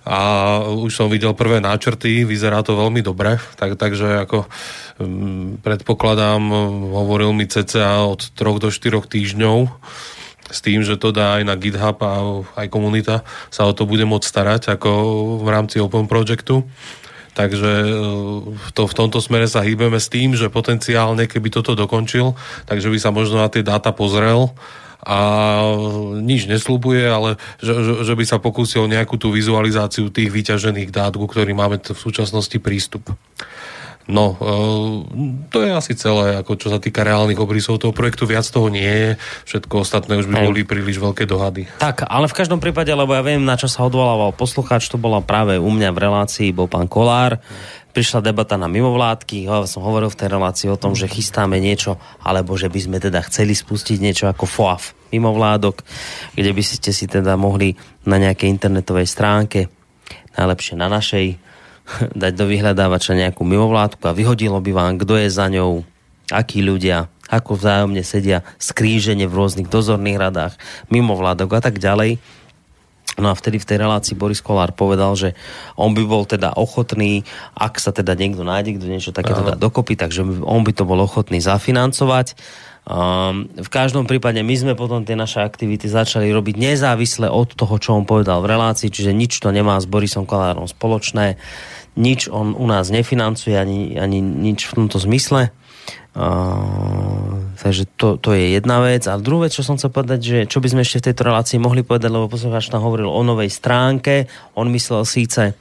a už som videl prvé náčrty, vyzerá to veľmi dobre, tak, takže ako um, predpokladám, hovoril mi cca od 3 do 4 týždňov s tým, že to dá aj na GitHub a aj komunita sa o to bude môcť starať ako v rámci Open Projectu. Takže e, to, v tomto smere sa hýbeme s tým, že potenciálne, keby toto dokončil, takže by sa možno na tie dáta pozrel a nič neslúbuje, ale že, že, že by sa pokúsil nejakú tú vizualizáciu tých vyťažených dát, ku ktorým máme v súčasnosti prístup. No, e, to je asi celé, ako čo sa týka reálnych obrysov toho projektu. Viac toho nie je. Všetko ostatné už by boli príliš veľké dohady. Tak, ale v každom prípade, lebo ja viem, na čo sa odvolával poslucháč, to bola práve u mňa v relácii, bol pán Kolár. Prišla debata na mimovládky, ja som hovoril v tej relácii o tom, že chystáme niečo, alebo že by sme teda chceli spustiť niečo ako FOAF mimovládok, kde by ste si teda mohli na nejakej internetovej stránke, najlepšie na našej, dať do vyhľadávača nejakú mimovládku a vyhodilo by vám, kto je za ňou, akí ľudia, ako vzájomne sedia skrížene v rôznych dozorných radách, mimovládok a tak ďalej. No a vtedy v tej relácii Boris Kolár povedal, že on by bol teda ochotný, ak sa teda niekto nájde, kto niečo takéto dá dokopy, takže on by to bol ochotný zafinancovať. Um, v každom prípade my sme potom tie naše aktivity začali robiť nezávisle od toho, čo on povedal v relácii, čiže nič to nemá s Borisom Kolárom spoločné nič on u nás nefinancuje, ani, ani nič v tomto zmysle. Uh, takže to, to je jedna vec. A druhá vec, čo som chcel povedať, že čo by sme ešte v tejto relácii mohli povedať, lebo poslucháč tam hovoril o novej stránke, on myslel síce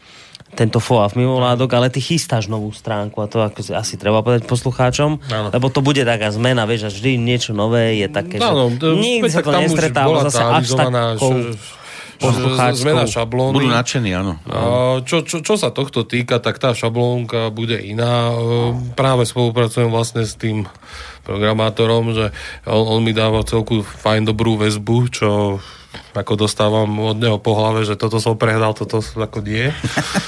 tento FOAF mimovládok, ale ty chystáš novú stránku a to ako asi treba povedať poslucháčom, ano. lebo to bude taká zmena, vieš, a vždy niečo nové je také, ano, že nikdy sa to nestretáva zase až takou zmena šablóny. Budú nadšení, áno. Čo, čo, čo sa tohto týka, tak tá šablónka bude iná. Práve spolupracujem vlastne s tým programátorom, že on, on mi dáva celku fajn dobrú väzbu, čo ako dostávam od neho po hlave, že toto som prehral, toto ako nie.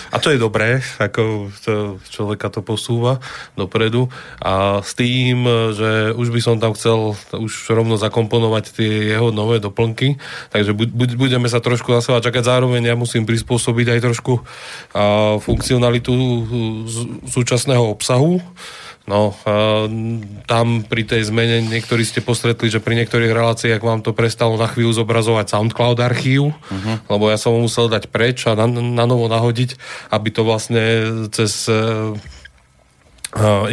A to je dobré, ako to, človeka to posúva dopredu. A s tým, že už by som tam chcel už rovno zakomponovať tie jeho nové doplnky, takže budeme sa trošku na seba čakať. Zároveň ja musím prispôsobiť aj trošku funkcionalitu súčasného obsahu No, tam pri tej zmene niektorí ste postretli, že pri niektorých reláciách vám to prestalo na chvíľu zobrazovať SoundCloud archív, uh-huh. lebo ja som ho musel dať preč a na, na novo nahodiť, aby to vlastne cez uh,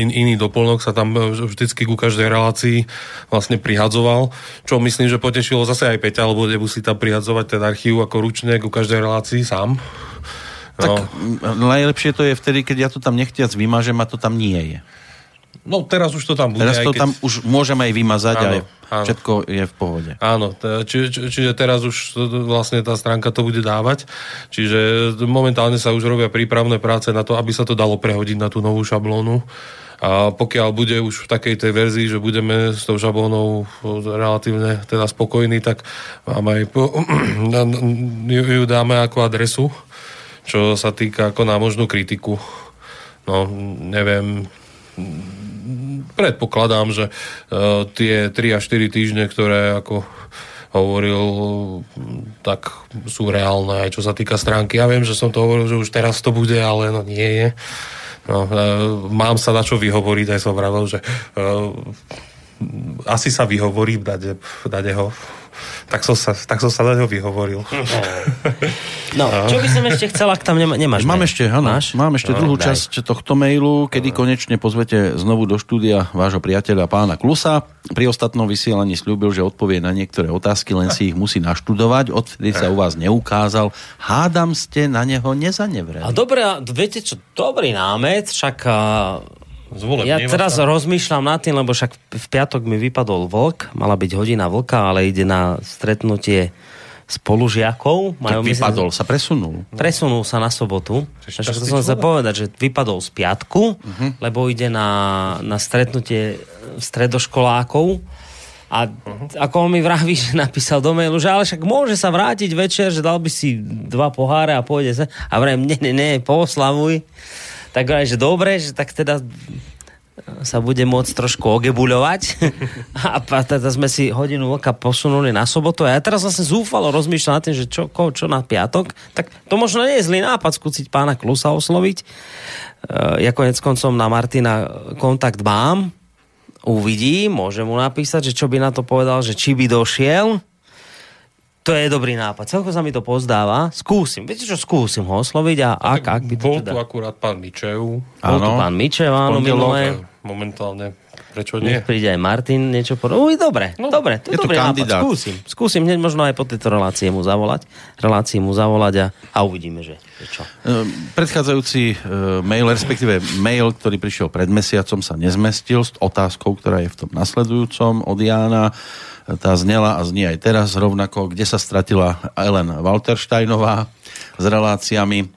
in, iný doplnok sa tam vždycky ku každej relácii vlastne prihadzoval, čo myslím, že potešilo zase aj Peťa, lebo nemusí tam prihadzovať ten archív ako ručne ku každej relácii sám. Tak no. najlepšie to je vtedy, keď ja to tam nechtiac vymažem a to tam nie je. No teraz už to tam bude. Teraz to keď... tam už môžeme aj vymazať áno, a áno. všetko je v pohode. Áno, či, či, čiže teraz už vlastne tá stránka to bude dávať. Čiže momentálne sa už robia prípravné práce na to, aby sa to dalo prehodiť na tú novú šablónu. A pokiaľ bude už v takej tej verzii, že budeme s tou šablónou relatívne teda spokojní, tak máme aj po, ju, ju dáme ako adresu, čo sa týka ako na možnú kritiku. No, neviem, predpokladám, že uh, tie 3 až 4 týždne, ktoré ako hovoril, tak sú reálne aj čo sa týka stránky. Ja viem, že som to hovoril, že už teraz to bude, ale no nie je. No, uh, mám sa na čo vyhovoriť, aj som vravel, že uh, asi sa vyhovorí, dať, dať ho Tak som sa, tak som sa na ňo vyhovoril. No, čo by som ešte chcel, ak tam nemá, nemáš? Mám mail? ešte, áno, Máš? mám ešte No, druhú daj. časť tohto mailu, kedy konečne pozvete znovu do štúdia vášho priateľa pána Klusa. Pri ostatnom vysielaní slúbil, že odpovie na niektoré otázky, len si ich musí naštudovať. Odvtedy sa u vás neukázal. Hádam ste na neho A nezanevreli. dobre, a viete čo, dobrý námet, však Zvoleb, ja teraz sa- rozmýšľam nad tým, lebo však v piatok mi vypadol vlk, mala byť hodina vlka, ale ide na stretnutie spolužiakov. Tak myslím, vypadol, sa presunul. presunul sa na sobotu. To som chcel človek. povedať, že vypadol z piatku, Mhm. lebo ide na, na stretnutie stredoškolákov. A Mhm. ako on mi vraví, že napísal do mailu, že ale však môže sa vrátiť večer, že dal by si dva poháre a pôjde sa. A vrajím, ne, ne, ne, pooslavuj. Tak vrajím, že dobre, že tak teda sa bude môcť trošku ogebuľovať. a teda sme si hodinu vlka posunuli na sobotu a ja teraz vlastne zúfalo rozmýšľam nad tým, že čo, ko, čo na piatok. Tak to možno nie je zlý nápad skúsiť pána Klusa osloviť. Uh, ja konec koncom na Martina kontakt mám. Uvidí, môžem mu napísať, že čo by na to povedal, že či by došiel. To je dobrý nápad. Celko sa mi to pozdáva. Skúsim. Viete čo, skúsim ho osloviť a ak, ak by to Bol teda... tu akurát pán Mičev. Bol tu pán Mičev, áno, minulé. Momentálne. Prečo nie? Nech príde aj Martin niečo povedať. Uj, dobre, no, dobre, to je dobrý nápad. Skúsim, skúsim hneď možno aj po tejto relácii mu zavolať, relácii mu zavolať a, a uvidíme, že, že čo. Ehm, Predchádzajúci e, mail, respektíve mail, ktorý prišiel pred mesiacom, sa nezmestil s otázkou, ktorá je v tom nasledujúcom od Jána. Tá znela a znie aj teraz rovnako, kde sa stratila Ellen Waltersteinová s reláciami.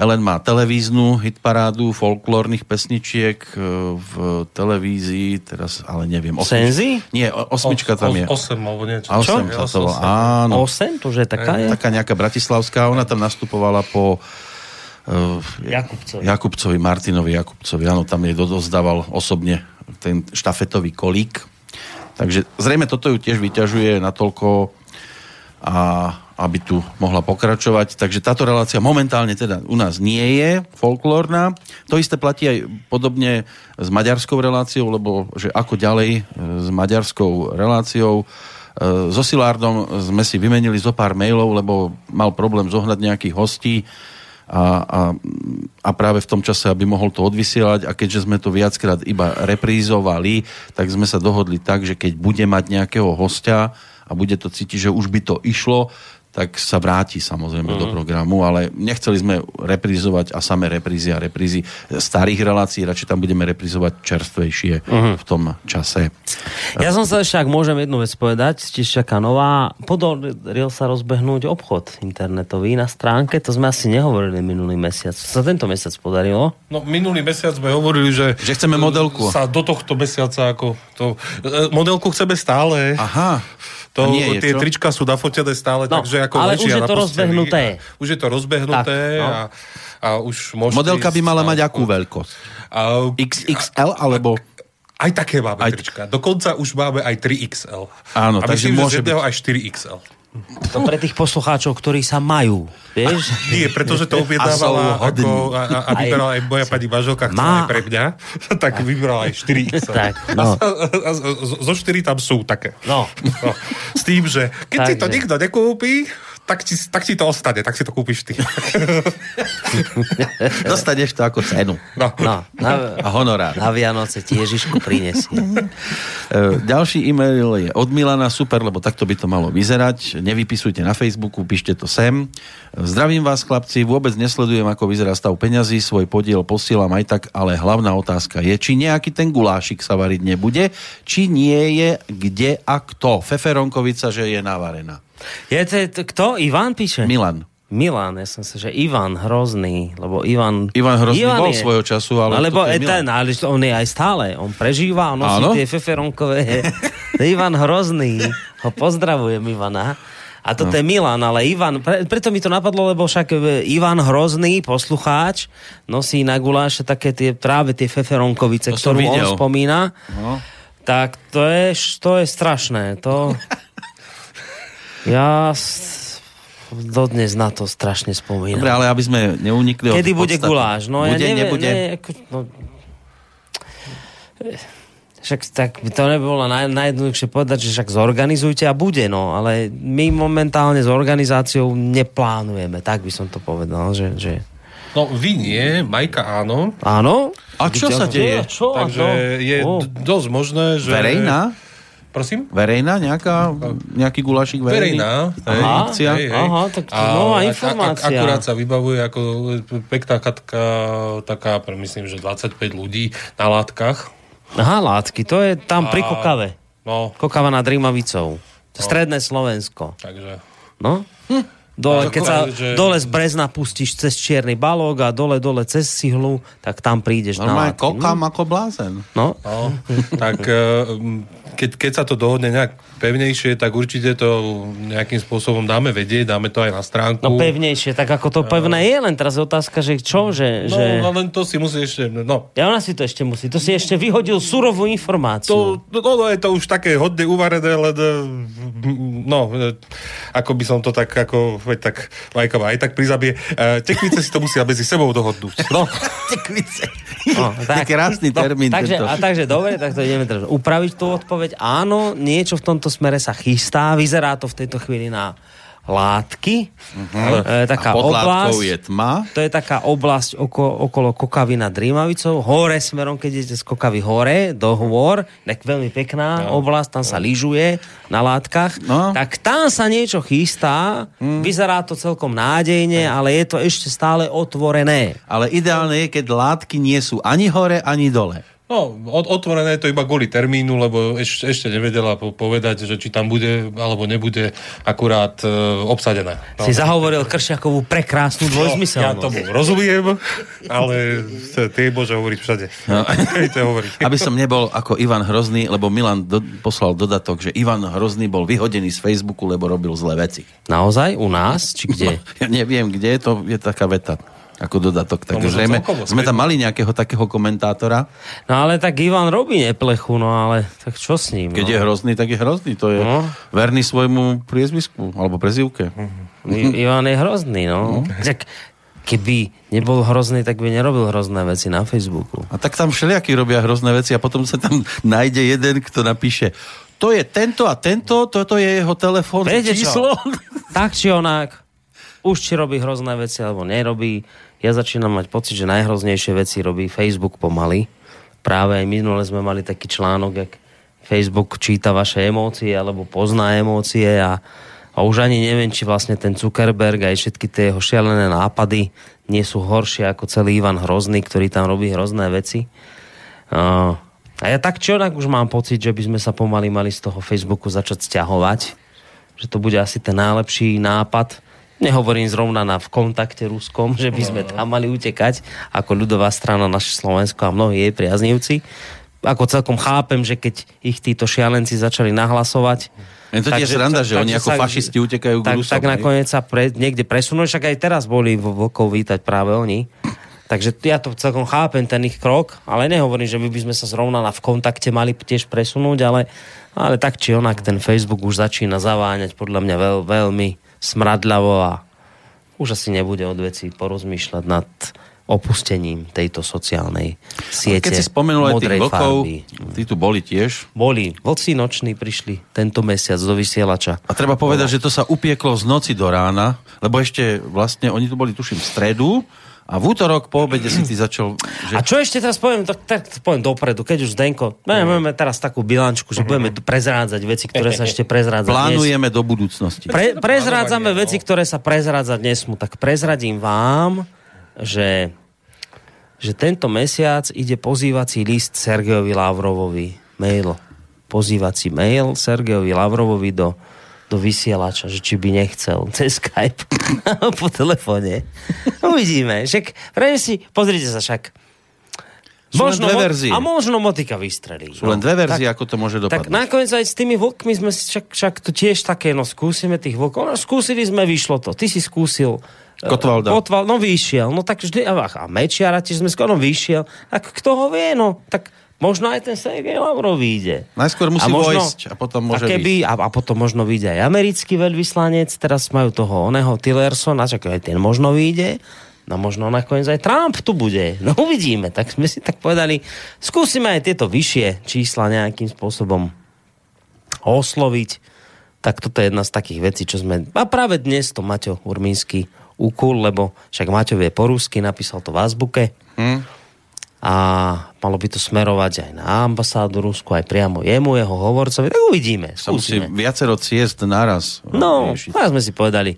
Ellen má televíznu hitparádu folklórnych pesničiek e, v televízii, teraz ale neviem. Senzi? Nie, osmička tam je. 8 alebo niečo. A osem sa to volá. Áno. 8, to že taká je? Taká nejaká bratislavská, ona tam nastupovala po uh, Jakubcovi. Jakubcovi, Martinovi Jakubcovi. Áno, tam jej dodozdával osobne ten štafetový kolík. Takže zrejme toto ju tiež vyťažuje natoľko, a aby tu mohla pokračovať. Takže táto relácia momentálne teda u nás nie je folklórna. To isté platí aj podobne s maďarskou reláciou, lebo že ako ďalej e, s maďarskou reláciou. E, So Silárdom sme si vymenili zo pár mailov, lebo mal problém zohnať nejakých hostí a, a, a práve v tom čase, aby mohol to odvysielať a keďže sme to viackrát iba reprízovali, tak sme sa dohodli tak, že keď bude mať nejakého hostia a bude to cítiť, že už by to išlo, tak sa vráti samozrejme do programu, ale nechceli sme reprízovať a samé reprízy a reprízy starých relácií, radšej tam budeme reprízovať čerstvejšie v tom čase. Ja som sa ešte, ak môžem jednu vec povedať, tiež čaká nová, podaril sa rozbehnúť obchod internetový na stránke, to sme asi nehovorili minulý mesiac. Sa tento mesiac podarilo? No minulý mesiac sme hovorili, že... Že chceme modelku. Sa do tohto mesiaca ako... To, e, modelku chceme stále. Aha. To, A nie tie čo? trička sú nafotené stále, No, takže ako ale už je to rozbehnuté. A Už je to rozbehnuté Tak, no. a, a už môžete... Modelka by mala mať akú veľkosť? A, XXL alebo... aj také máme Aj- trička. Dokonca už máme aj 3XL. Áno, a takže myslím, môže že z jedného aj 4XL. To pre tých poslucháčov, ktorí sa majú, vieš? Nie, pretože to A objednávala hodní. ako, a, a, a vyberala aj moja pani manželka, chcela Má- aj pre mňa, tak vybrala aj 4 XL. Tak, a, no. a, a, zo- zo 4 tam sú také. No. No, s tým, že keď si to Takže. nikto nekúpi, tak ti, tak ti to ostane, tak si to kúpiš ty. Dostaneš to ako cenu. No. No, na, A honorár. na Vianoce ti Ježišku prinesie. E, Ďalší e-mail je od Milana, super, lebo takto by to malo vyzerať. Nevypisujte na Facebooku, píšte to sem. Zdravím vás, chlapci, vôbec nesledujem, ako vyzerá stav peňazí, svoj podiel posielam aj tak, ale hlavná otázka je, či nejaký ten gulášik sa variť nebude, či nie je kde a kto. Feferonkovica, že je navarená. Je to, to kto? Ivan píše? Milan. Milan, ja som sa, že Ivan Hrozný, lebo Ivan... Ivan Hrozný bol svojho času, ale toto je je ten, ale on je aj stále, on prežíva, on nosí Áno? tie feferonkové. Ivan Hrozný, ho pozdravujem Ivana. A toto no. je Milan, ale Ivan, pre, preto mi to napadlo, lebo však e, Ivan Hrozný, poslucháč, nosí na guláše také tie, práve tie feferonkovice, To ktorú on spomína. No. Tak to je, to je strašné. To... Ja dodnes na to strašne spomínam. Dobre, ale aby sme neunikli od Kedy bude podstaty. guláš? No bude, ja nebude? Ne, ako, no, Však tak by to nebolo naj, najjednoduchšie povedať, že však zorganizujte a bude, no. Ale my momentálne s organizáciou neplánujeme, tak by som to povedal, že... že... No vy nie, Majka áno. Áno? A čo sa deje? Čo? Takže je d- dosť možné, že... Verejná? Prosím? Verejná nejaká, nejaký gulašik verejný? Verejná. hej. Aha, akcia? hej, hej. aha, tak to nová a- informácia. A, akurát sa vybavuje ako pekná chatka, taká, myslím, že 25 ľudí na látkach. Aha, látky, to je tam pri A- Kokave. No, Kokava nad Rímavicou. Stredné Slovensko. takže... No? Dole, Ale keď sa že- dole z Brezna pustíš cez Čierny balóg a dole, dole cez Sihlu, tak tam prídeš Normálne na látky. kokám ako blázen. No, No, tak eh, keď, keď sa to dohodne nejak pevnejšie, tak určite to nejakým spôsobom dáme vedieť, dáme to aj na stránku. no pevnejšie, tak ako to pevné je, len teraz je otázka, že čo, že... No, že... no len to si musí ešte... No, Ja ona si to ešte musí, to si ešte vyhodil surovú informáciu. to, no, no, je to už také hodne uvarené, len eh, no, eh, ako by som to tak, ako, veď tak, Majka ma aj tak prizabie. Eh, Tekvice si to musia medzi sebou dohodnúť. No, No, tak. Taký krásny termín takže, tento. a takže dobre, tak to ideme teraz upraviť tú odpoveď. Áno, niečo v tomto smere sa chystá, vyzerá to v tejto chvíli na látky. Uh-huh. E, taká. A pod oblasť. je tma. To je taká oblasť oko, okolo Kokavy nad Rímavicou, hore smerom, keď idete z Kokavy hore, do hôr, tak veľmi pekná no. oblasť, tam sa lyžuje na látkach, No. tak tam sa niečo chystá, Hm. vyzerá to celkom nádejne, ale je to ešte stále otvorené. Ale ideálne je, keď látky nie sú ani hore, ani dole. No od- otvorené je to iba kvôli termínu, lebo eš, ešte nevedela po- povedať, že či tam bude alebo nebude akurát e, obsadené. No. Si zahovoril Kršiakovú prekrásnu Ja dvojzmyselnosť. tomu rozumiem, ale tie môže hovoriť všade. No. Aby som nebol ako Ivan Hrozný, lebo Milan do, poslal dodatok, že Ivan Hrozný bol vyhodený z Facebooku, lebo robil zlé veci. Naozaj? U nás? Či kde? Ja neviem, kde je to, je taká veta ako dodatok. Tak možno zrejme sme tam mali nejakého takého komentátora. No ale tak Ivan robí neplechu, no ale tak čo s ním? Keď no? je hrozný, tak je hrozný. To je No. verný svojmu priezvisku alebo prezivke. I- Ivan je hrozný, no. Tak keby nebol hrozný, tak by nerobil hrozné veci na Facebooku. A tak tam všelijakí robia hrozné veci a potom sa tam nájde jeden, kto napíše to je tento a tento, toto je jeho telefónne Viete čo? číslo. Tak či onak, už či robí hrozné veci alebo nerobí, ja začínam mať pocit, že najhroznejšie veci robí Facebook pomaly. Práve aj minule sme mali taký článok, jak Facebook číta vaše emócie alebo pozná emócie a, a už ani neviem, či vlastne ten Zuckerberg aj všetky tie jeho šialené nápady nie sú horšie ako celý Ivan Hrozný, ktorý tam robí hrozné veci. A ja tak či onak už mám pocit, že by sme sa pomaly mali z toho Facebooku začať stiahovať. Že to bude asi ten najlepší nápad. Nehovorím zrovna na v kontakte ruskom, že by sme tam mali utekať, ako ľudová strana naše Slovensko a mnohí jej priaznivci. Ako celkom chápem, že keď ich títo šialenci začali nahlasovať, Je to tiež sranda, že oni ako sa- fašisti utekajú k tak, Rusom. tak nakoniec sa pre, niekde presunú, však aj teraz boli vo vlkov vítať práve oni. Takže ja to celkom chápem, ten ich krok, ale nehovorím, že my by sme sa zrovna na v kontakte mali tiež presunúť, ale, ale tak či onak ten Facebook už začína zaváňať podľa mňa veľ, veľmi smradľavo a už asi nebude od veci porozmýšľať nad opustením tejto sociálnej siete Keď si spomenul aj tých vlkov, tí tu boli tiež. Boli, vlci noční prišli tento mesiac do vysielača. A treba povedať, že to sa upieklo z noci do rána, lebo ešte vlastne, oni tu boli tuším v stredu a v útorok po obede si ty začal... Že... A čo ešte teraz poviem, tak, tak poviem dopredu, keď už Zdenko, No. máme, máme teraz takú bilančku, že budeme prezrádzať veci, ktoré sa ešte prezrádzať. Plánujeme do budúcnosti. Pre, prezrádzame veci, ktoré sa prezrádzať nesmú. Tak prezradím vám, že, že tento mesiac ide pozývací list Sergejovi Lavrovovi. Mail. Pozývací mail Sergejovi Lavrovovi do, do vysielača, že či by nechcel cez Skype po telefóne. Uvidíme. Však, si, pozrite sa však. Sú len dve mo- verzie. A možno motika vystrelí. Sú len dve verzie, ako to môže Tak dopadnúť. nakoniec aj s tými vlkmi sme však, však to tiež také, no skúsime tých vlkov. No, skúsili sme, vyšlo to. Ty si skúsil. eh, Kotvalda. Kotval, no vyšiel. No tak vždy, a, a Mečiara tiež sme skoro, no vyšiel. Tak kto ho vie, no. Tak možno aj ten Sergej Lavrov vyjde. Najskôr musí vojsť a potom môže a, keby, a, a potom možno vyjde aj americký veľvyslanec, teraz majú toho oného Tillersona, čak aj ten možno vyjde. No možno nakoniec aj Trump tu bude. No uvidíme. Tak sme si tak povedali, skúsime aj tieto vyššie čísla nejakým spôsobom osloviť. Tak toto je jedna z takých vecí, čo sme... A práve dnes to Maťo Urmínsky ukul, lebo však Maťo vie po rusky, napísal to v azbuke. Hm? A malo by to smerovať aj na ambasádu Rusku, aj priamo jemu, jeho hovorcovi. Tak uvidíme. Sa musí Skúsime. viacero ciest naraz No, riešiť. a sme si povedali,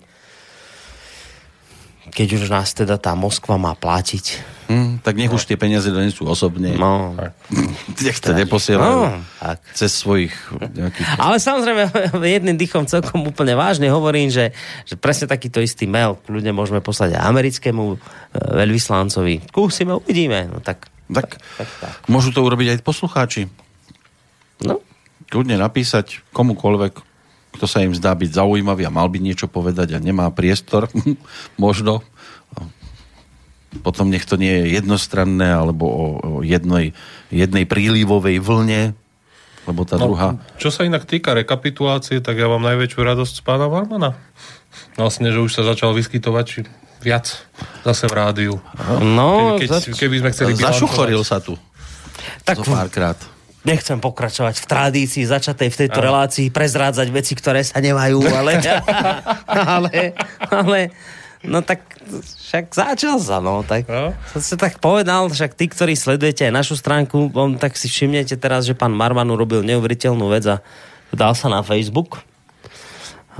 keď už nás teda tá Moskva má platiť. Hm, tak nech už tie peniaze donesú osobne. No, Nech to neposielajú no tak. cez svojich nejakých... Ale samozrejme, jedným dýchom celkom úplne vážne hovorím, že, že presne takýto istý mail ľudia môžeme poslať aj americkému e, veľvyslancovi. Skúsime, uvidíme. No tak, Tak, tak, tak. môžu to urobiť aj poslucháči. No, Kľudne napísať komukoľvek, kto sa im zdá byť zaujímavý a mal by niečo povedať a nemá priestor, možno. Potom nech to nie je jednostranné alebo o, o jednej, jednej prílivovej vlne, lebo tá No, druhá... Čo sa inak týka rekapitulácie, tak ja mám najväčšiu radosť z pána Varmana. Vlastne, že už sa začal vyskytovať či viac zase v rádiu. no Keby, keď, zač- keby sme chceli Zašuchoril sa tu tak zo párkrát. nechcem pokračovať v tradícii začatej v tejto relácii prezrádzať veci, ktoré sa nemajú, ale, ale, ale no tak však začal sa, no, tak No. som si tak povedal, však tí, ktorí sledujete aj našu stránku, on, tak si všimnete teraz, že pán Marman urobil neuveriteľnú vec a dal sa na Facebook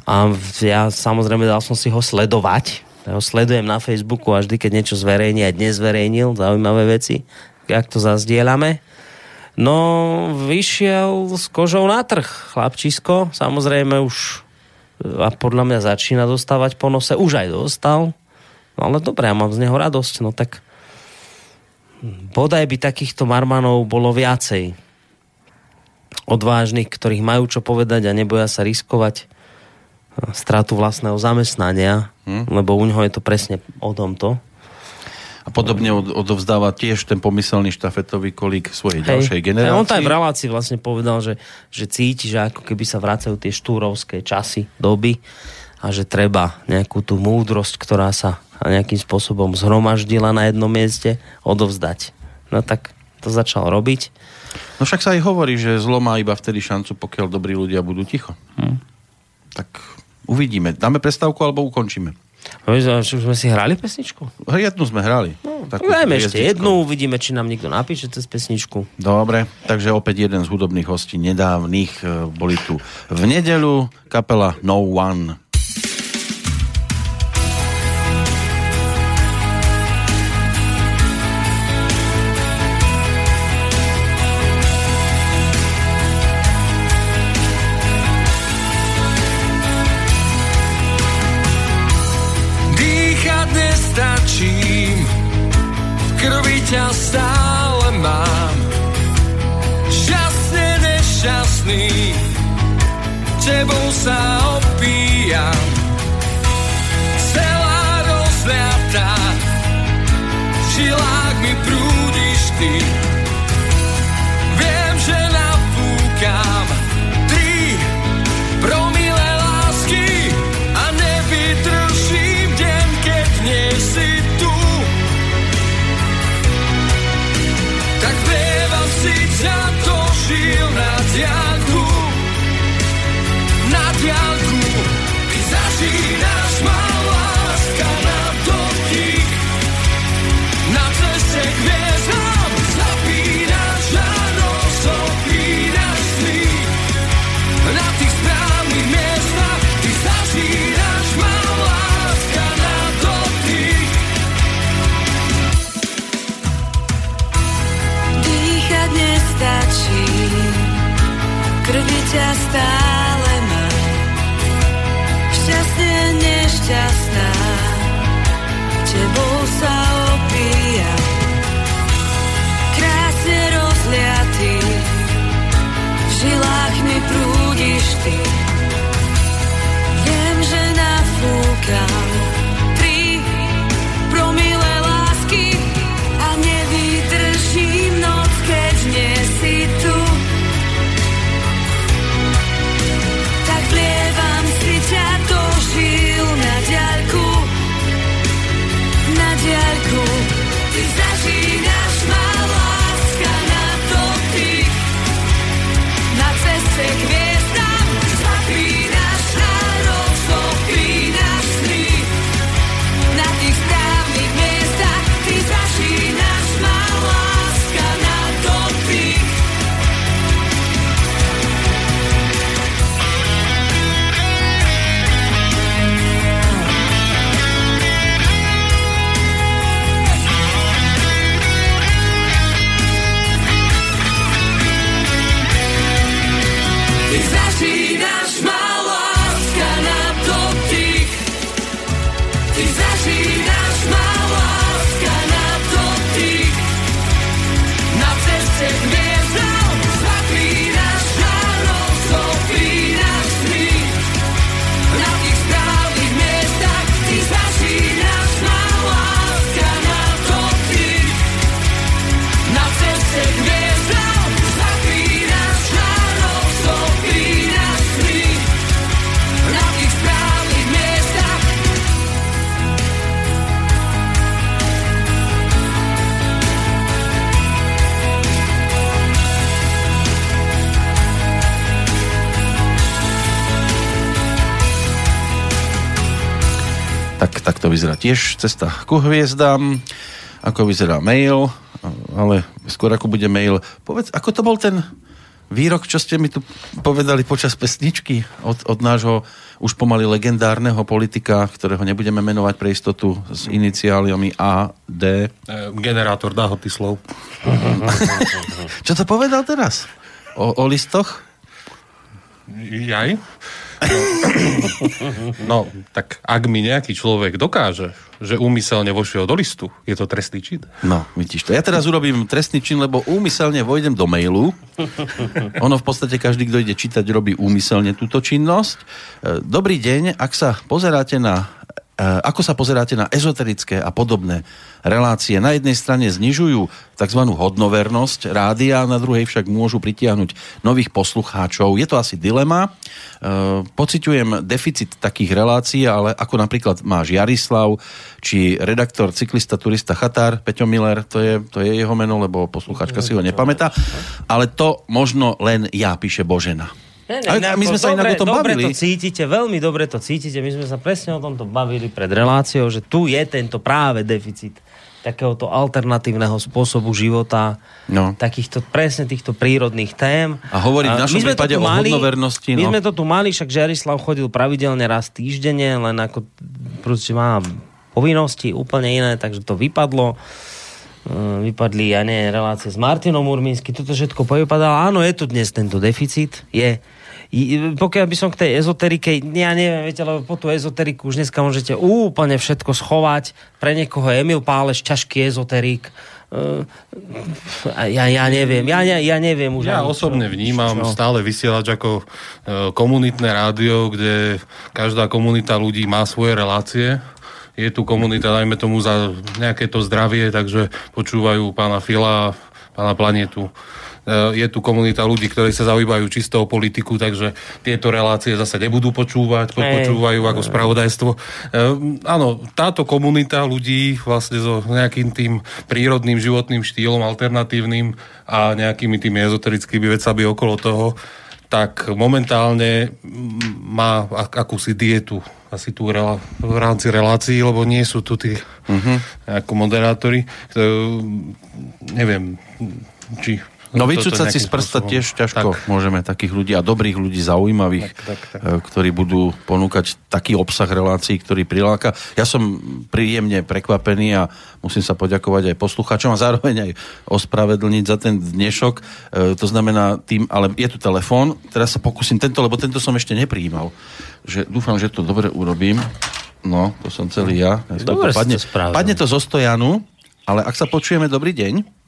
a ja samozrejme dal som si ho sledovať. Ja ho sledujem na Facebooku a vždy, keď niečo zverejní, aj dnes zverejnil zaujímavé veci, ak to zazdielame. No, vyšiel s kožou na trh, chlapčisko. Samozrejme už a podľa mňa začína dostávať po nose. Už aj dostal. No ale dobre, ja mám z neho radosť. No tak bodaj by takýchto marmanov bolo viacej. Odvážnych, ktorých majú čo povedať a neboja sa riskovať stratu vlastného zamestnania, hm? lebo u ňoho je to presne o tomto. A podobne od, odovzdáva tiež ten pomyselný štafetový kolík svojej ďalšej Hej, generácii. On to aj v relácii vlastne povedal, že, že cíti, že ako keby sa vracajú tie štúrovské časy, doby a že treba nejakú tú múdrosť, ktorá sa nejakým spôsobom zhromaždila na jednom mieste, odovzdať. No tak to začal robiť. No však sa aj hovorí, že zlo má iba vtedy šancu, pokiaľ dobrí ľudia budú ticho. Hm. Tak uvidíme. Dáme prestávku alebo ukončíme? No, že už sme si hrali pesničku? Jednu sme hrali. Takú Dajme ešte jednu, uvidíme, či nám niekto napíše cez pesničku. Dobre, takže opäť jeden z hudobných hostí nedávnych e, boli tu v nedelu kapela No One. Tiež cesta ku hviezdám, ako vyzerá mail, ale skôr ako bude mail. Povedz, ako to bol ten výrok, čo ste mi tu povedali počas pesničky od, od nášho už pomaly legendárneho politika, ktorého nebudeme menovať pre istotu s iniciáliami A, D. E, generátor dáhoty slov. Čo to povedal teraz? O, o listoch? Jaj? No, tak ak mi nejaký človek dokáže, že úmyselne vošiel do listu, je to trestný čin. No, vidíš to. Ja teraz urobím trestný čin, lebo úmyselne vojdem do mailu. Ono v podstate každý, kto ide čítať, robí úmyselne túto činnosť. E, Dobrý deň, ak sa pozeráte na ako sa pozeráte na ezoterické a podobné relácie? Na jednej strane znižujú tzv. hodnovernosť rádia, na druhej však môžu pritiahnuť nových poslucháčov. Je to asi dilema. E, pociťujem deficit takých relácií, ale ako napríklad máš Jarislav, či redaktor, cyklista, turista Chatár, Peťo Miller, to je, to je jeho meno, lebo poslucháčka si ho nepamätá. Ale to možno len ja, píše Božena. Ne, ne, Ale my sme sa inak o tom dobre bavili. to cítite, veľmi dobre to cítite. My sme sa presne o tomto bavili pred reláciou, že tu je tento práve deficit takéhoto alternatívneho spôsobu života, No. takýchto presne týchto prírodných tém. A hovoriť v našom my prípade o hodnovernosti, My no. sme to tu mali, však Žarislav chodil pravidelne raz týždenne, len ako proste má povinnosti úplne iné, takže to vypadlo. E, Vypadli, ja nie, relácie s Martinom Urmínsky, toto všetko povypadalo. Áno, je tu dnes tento deficit, je. Pokiaľ by som k tej ezoterike, ja neviem, viete, lebo po tú ezoteriku už dneska môžete úplne všetko schovať. Pre niekoho je Emil Páleš ťažký ezoterik. E, Ja, ja neviem, ja, ne- ja neviem už. Ja ani osobne čo- vnímam čo. stále vysielač ako e, komunitné rádio, kde každá komunita ľudí má svoje relácie. Je tu komunita, dajme tomu, za nejaké to zdravie, takže počúvajú pána Fila, pána Planetu. E, Je tu komunita ľudí, ktorí sa zaujímajú čisto o politiku, takže tieto relácie zase nebudú počúvať, počúvajú ako spravodajstvo. E, Áno, táto komunita ľudí vlastne so nejakým tým prírodným životným štýlom, alternatívnym a nejakými tými ezoterickými vecami okolo toho, tak momentálne má ak- akúsi dietu asi tu rela- v rámci relácií, lebo nie sú tu tí uh-huh. ako moderátori. To, neviem, či... No vycúcať si z prsta spôsobom- tiež ťažko Tak. môžeme takých ľudí a dobrých ľudí zaujímavých, Tak, tak, tak. eh, ktorí budú ponúkať taký obsah relácií, ktorý priláka. Ja som príjemne prekvapený a musím sa poďakovať aj poslucháčom a zároveň aj ospravedlniť za ten dnešok. Eh, To znamená tým, ale je tu telefón, teraz sa pokúsim tento, lebo tento som ešte neprijímal. Že, dúfam, že to dobre urobím. No, to som celý ja. Dobre padne, to padne to zo stojanu, ale ak sa počujeme, dobrý deň.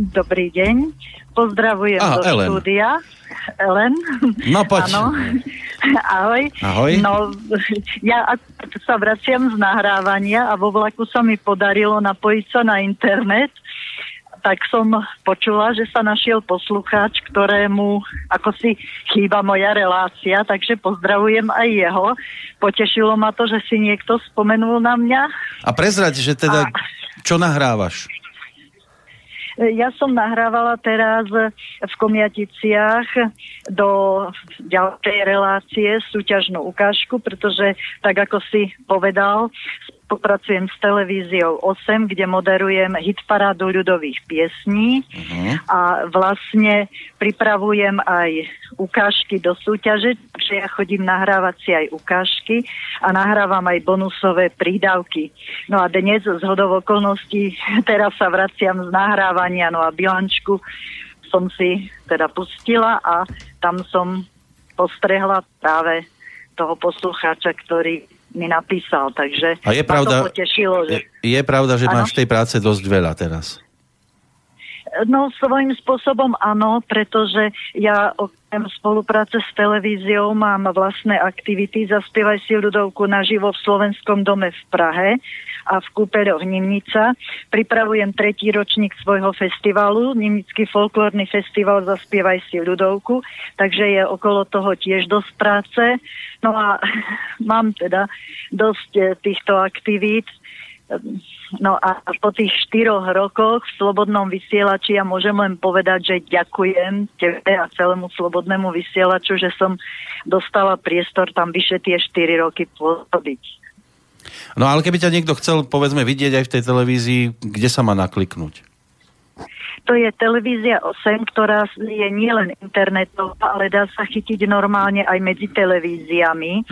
Dobrý deň. Pozdravujem Aha, do Ellen. štúdia. Ellen. No, poď. Áno. Ahoj. Ahoj. No, ja sa vraciam z nahrávania a vo vlaku sa mi podarilo napojiť sa na internet tak som počula, že sa našiel poslucháč, ktorému ako si chýba moja relácia, takže pozdravujem aj jeho. Potešilo ma to, že si niekto spomenul na mňa. A prezrať, že teda, A- čo nahrávaš? Ja som nahrávala teraz v Komiaticiach do ďalšej relácie súťažnú ukážku, pretože tak ako si povedal, popracujem s televíziou 8, kde moderujem hitparádu ľudových piesní Uh-huh. a vlastne pripravujem aj ukážky do súťaže, takže ja chodím nahrávať si aj ukážky a nahrávam aj bonusové prídavky. No a dnes z hodov okolností teraz sa vraciam z nahrávania, no a bilančku som si teda pustila a tam som postrehla práve toho poslucháča, ktorý mi napísal, takže A je pravda, to potešilo, že... je, je pravda, že Áno. máš tej práce dosť veľa teraz. No svojím spôsobom áno, pretože ja okrem spolupráce s televíziou mám vlastné aktivity. Zaspievaj si ľudovku naživo v Slovenskom dome v Prahe a v Kúpeľoch Nimnica. Pripravujem tretí ročník svojho festivalu, Nimnický folklórny festival Zaspievaj si ľudovku, takže je okolo toho tiež dosť práce. No a mám teda dosť eh, týchto aktivít. No a po tých štyroch rokoch v Slobodnom vysielači ja môžem len povedať, že ďakujem tebe a celému Slobodnému vysielaču, že som dostala priestor tam vyše tie 4 roky pôsobiť. No ale keby ťa niekto chcel, povedzme, vidieť aj v tej televízii, kde sa má nakliknúť? To je televízia 8, ktorá je nielen internetová, ale dá sa chytiť normálne aj medzi televíziami.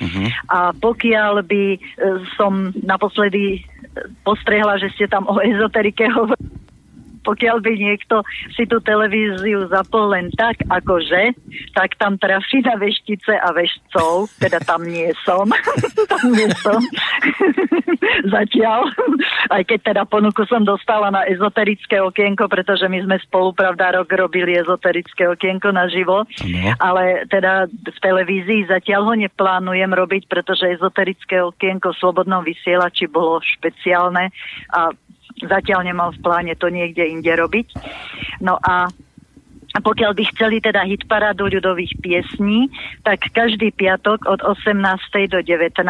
A pokiaľ by e, som naposledy e, postrehla, že ste tam o ezoterike hovorili, pokiaľ by niekto si tú televíziu zapol len tak, akože, tak tam trafí na veštice a veštcov, teda tam nie som. tam nie som. Zatiaľ. Aj keď teda ponuku som dostala na ezoterické okienko, pretože my sme spolu, pravda, rok robili ezoterické okienko naživo. No. Ale teda v televízii zatiaľ ho neplánujem robiť, pretože ezoterické okienko v slobodnom vysielači bolo špeciálne a zatiaľ nemám v pláne to niekde inde robiť. No a a pokiaľ by chceli teda hitparádu ľudových piesní, tak každý piatok od 18. do 19.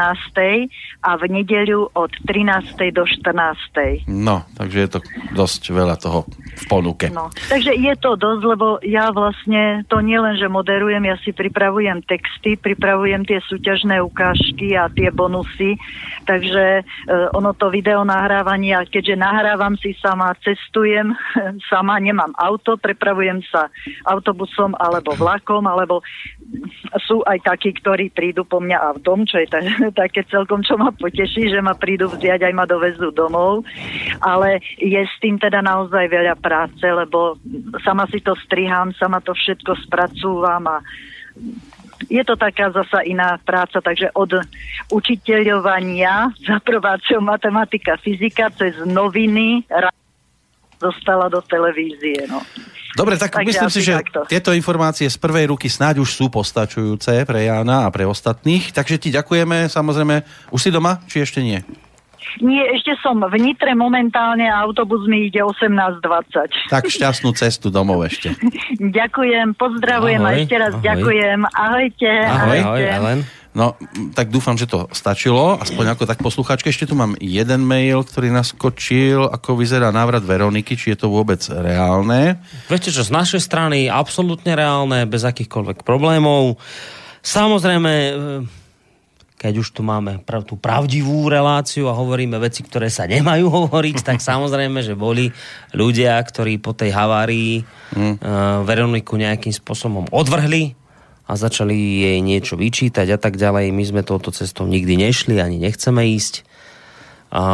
a v nedeľu od 13. do 14. No, takže je to dosť veľa toho v ponuke. No, takže je to dosť, lebo ja vlastne to nie len, že moderujem, ja si pripravujem texty, pripravujem tie súťažné ukážky a tie bonusy, takže e, ono to video nahrávanie, a keďže nahrávam si sama, cestujem sama, nemám auto, prepravujem sa autobusom alebo vlakom, alebo sú aj takí, ktorí prídu po mňa autom, čo je ta, také celkom, čo ma poteší, že ma prídu vziať aj ma dovezú domov, ale je s tým teda naozaj veľa práce, lebo sama si to strihám, sama to všetko spracúvam a je to taká zasa iná práca, takže od učiteľovania za prváčou matematika, fyzika cez noviny dostala do televízie. No. Dobre, tak Takže myslím si, že takto. tieto informácie z prvej ruky snáď už sú postačujúce pre Jána a pre ostatných. Takže ti ďakujeme, samozrejme. Už si doma, či ešte nie? Nie, ešte som v Nitre momentálne a autobus mi ide 18.20. Tak šťastnú cestu domov ešte. Ďakujem, pozdravujem a Ahoj, ešte raz ahoj. ďakujem. Ahojte. Ahoj, ahoj, ahojte. Ellen. No, tak dúfam, že to stačilo, aspoň ako tak poslucháčke. Ešte tu mám jeden mail, ktorý naskočil, ako vyzerá návrat Veroniky, či je to vôbec reálne. Viete čo, z našej strany absolútne reálne, bez akýchkoľvek problémov. Samozrejme, e, keď už tu máme prav, tú pravdivú reláciu a hovoríme veci, ktoré sa nemajú hovoriť, tak samozrejme, že boli ľudia, ktorí po tej havárii mm. Veroniku nejakým spôsobom odvrhli a začali jej niečo vyčítať a tak ďalej. My sme touto cestou nikdy nešli, ani nechceme ísť. A,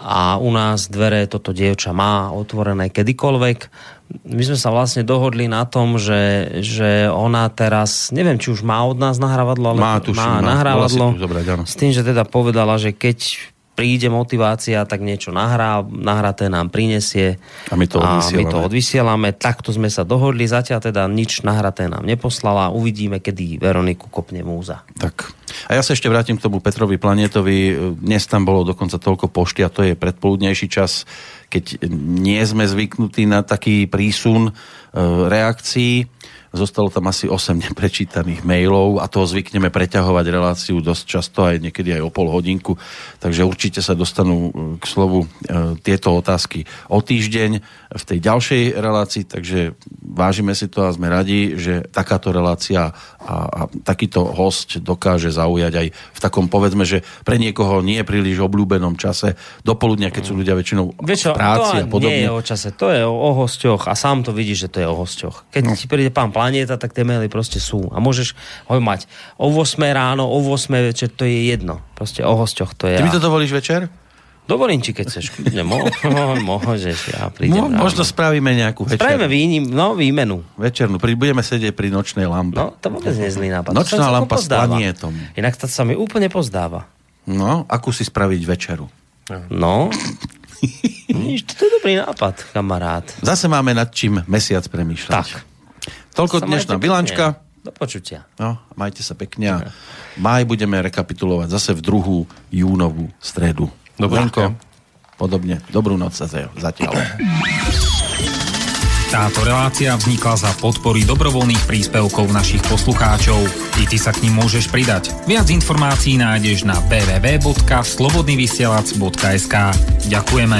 a u nás dvere toto dievča má otvorené kedykoľvek. My sme sa vlastne dohodli na tom, že, že ona teraz, neviem, či už má od nás nahrávadlo, ale Má, tuším, má nahrávadlo. Tu zobrať, áno. S tým, že teda povedala, že keď príde motivácia, tak niečo nahrá, nahraté nám prinesie A my to a my to odvysielame. Takto sme sa dohodli, zatiaľ teda nič nahraté nám neposlala. Uvidíme, kedy Veroniku kopne múza. Tak. A ja sa ešte vrátim k tomu Petrovi Planetovi. Dnes tam bolo dokonca toľko pošty a to je predpoludnejší čas, keď nie sme zvyknutí na taký prísun e, reakcií. Zostalo tam asi 8 neprečítaných mailov a toho zvykneme preťahovať reláciu dosť často, aj niekedy aj o pol hodinku. Takže určite sa dostanú e, k slovu e, tieto otázky o týždeň v tej ďalšej relácii, takže vážime si to a sme radi, že takáto relácia a, a takýto host dokáže zaujať aj v takom, povedzme, že pre niekoho nie príliš obľúbenom čase, dopoludnia, keď sú ľudia väčšinou Vieš v práci a to podobne. nie je o čase, to je o, o hosťoch a sám to vidíš, že to je o hosťoch. Keď no. ti príde pán Planieta, tak tie maily proste sú. A môžeš ho mať o 8 ráno, o 8 večer, to je jedno. Proste o hosťoch to je. Ty mi to dovolíš večer? Dovolím ti, keď chceš. Kľudne, mo, mo, môžeš, ja prídem ráno. možno spravíme nejakú večer. Spravíme výnim, no, výmenu. Večernú. Pri, budeme sedieť pri nočnej lampe. No, to vôbec nie zlý nápad. Nočná lampa s planietom. Inak to sa mi úplne pozdáva. No, akú si spraviť večeru? No, nič, to je dobrý nápad, kamarát. Zase máme nad čím mesiac premýšľať. Tak. Toľko Sa dnešná bilančka. Do počutia. No, majte sa pekne a maj budeme rekapitulovať zase v druhú júnovú stredu. Dobre. Lenko, podobne. Dobrú noc sa zatiaľ. Táto relácia vznikla za podpory dobrovoľných príspevkov našich poslucháčov. I ty sa k ním môžeš pridať. Viac informácií nájdeš na www.slobodnyvysielac.sk Ďakujeme.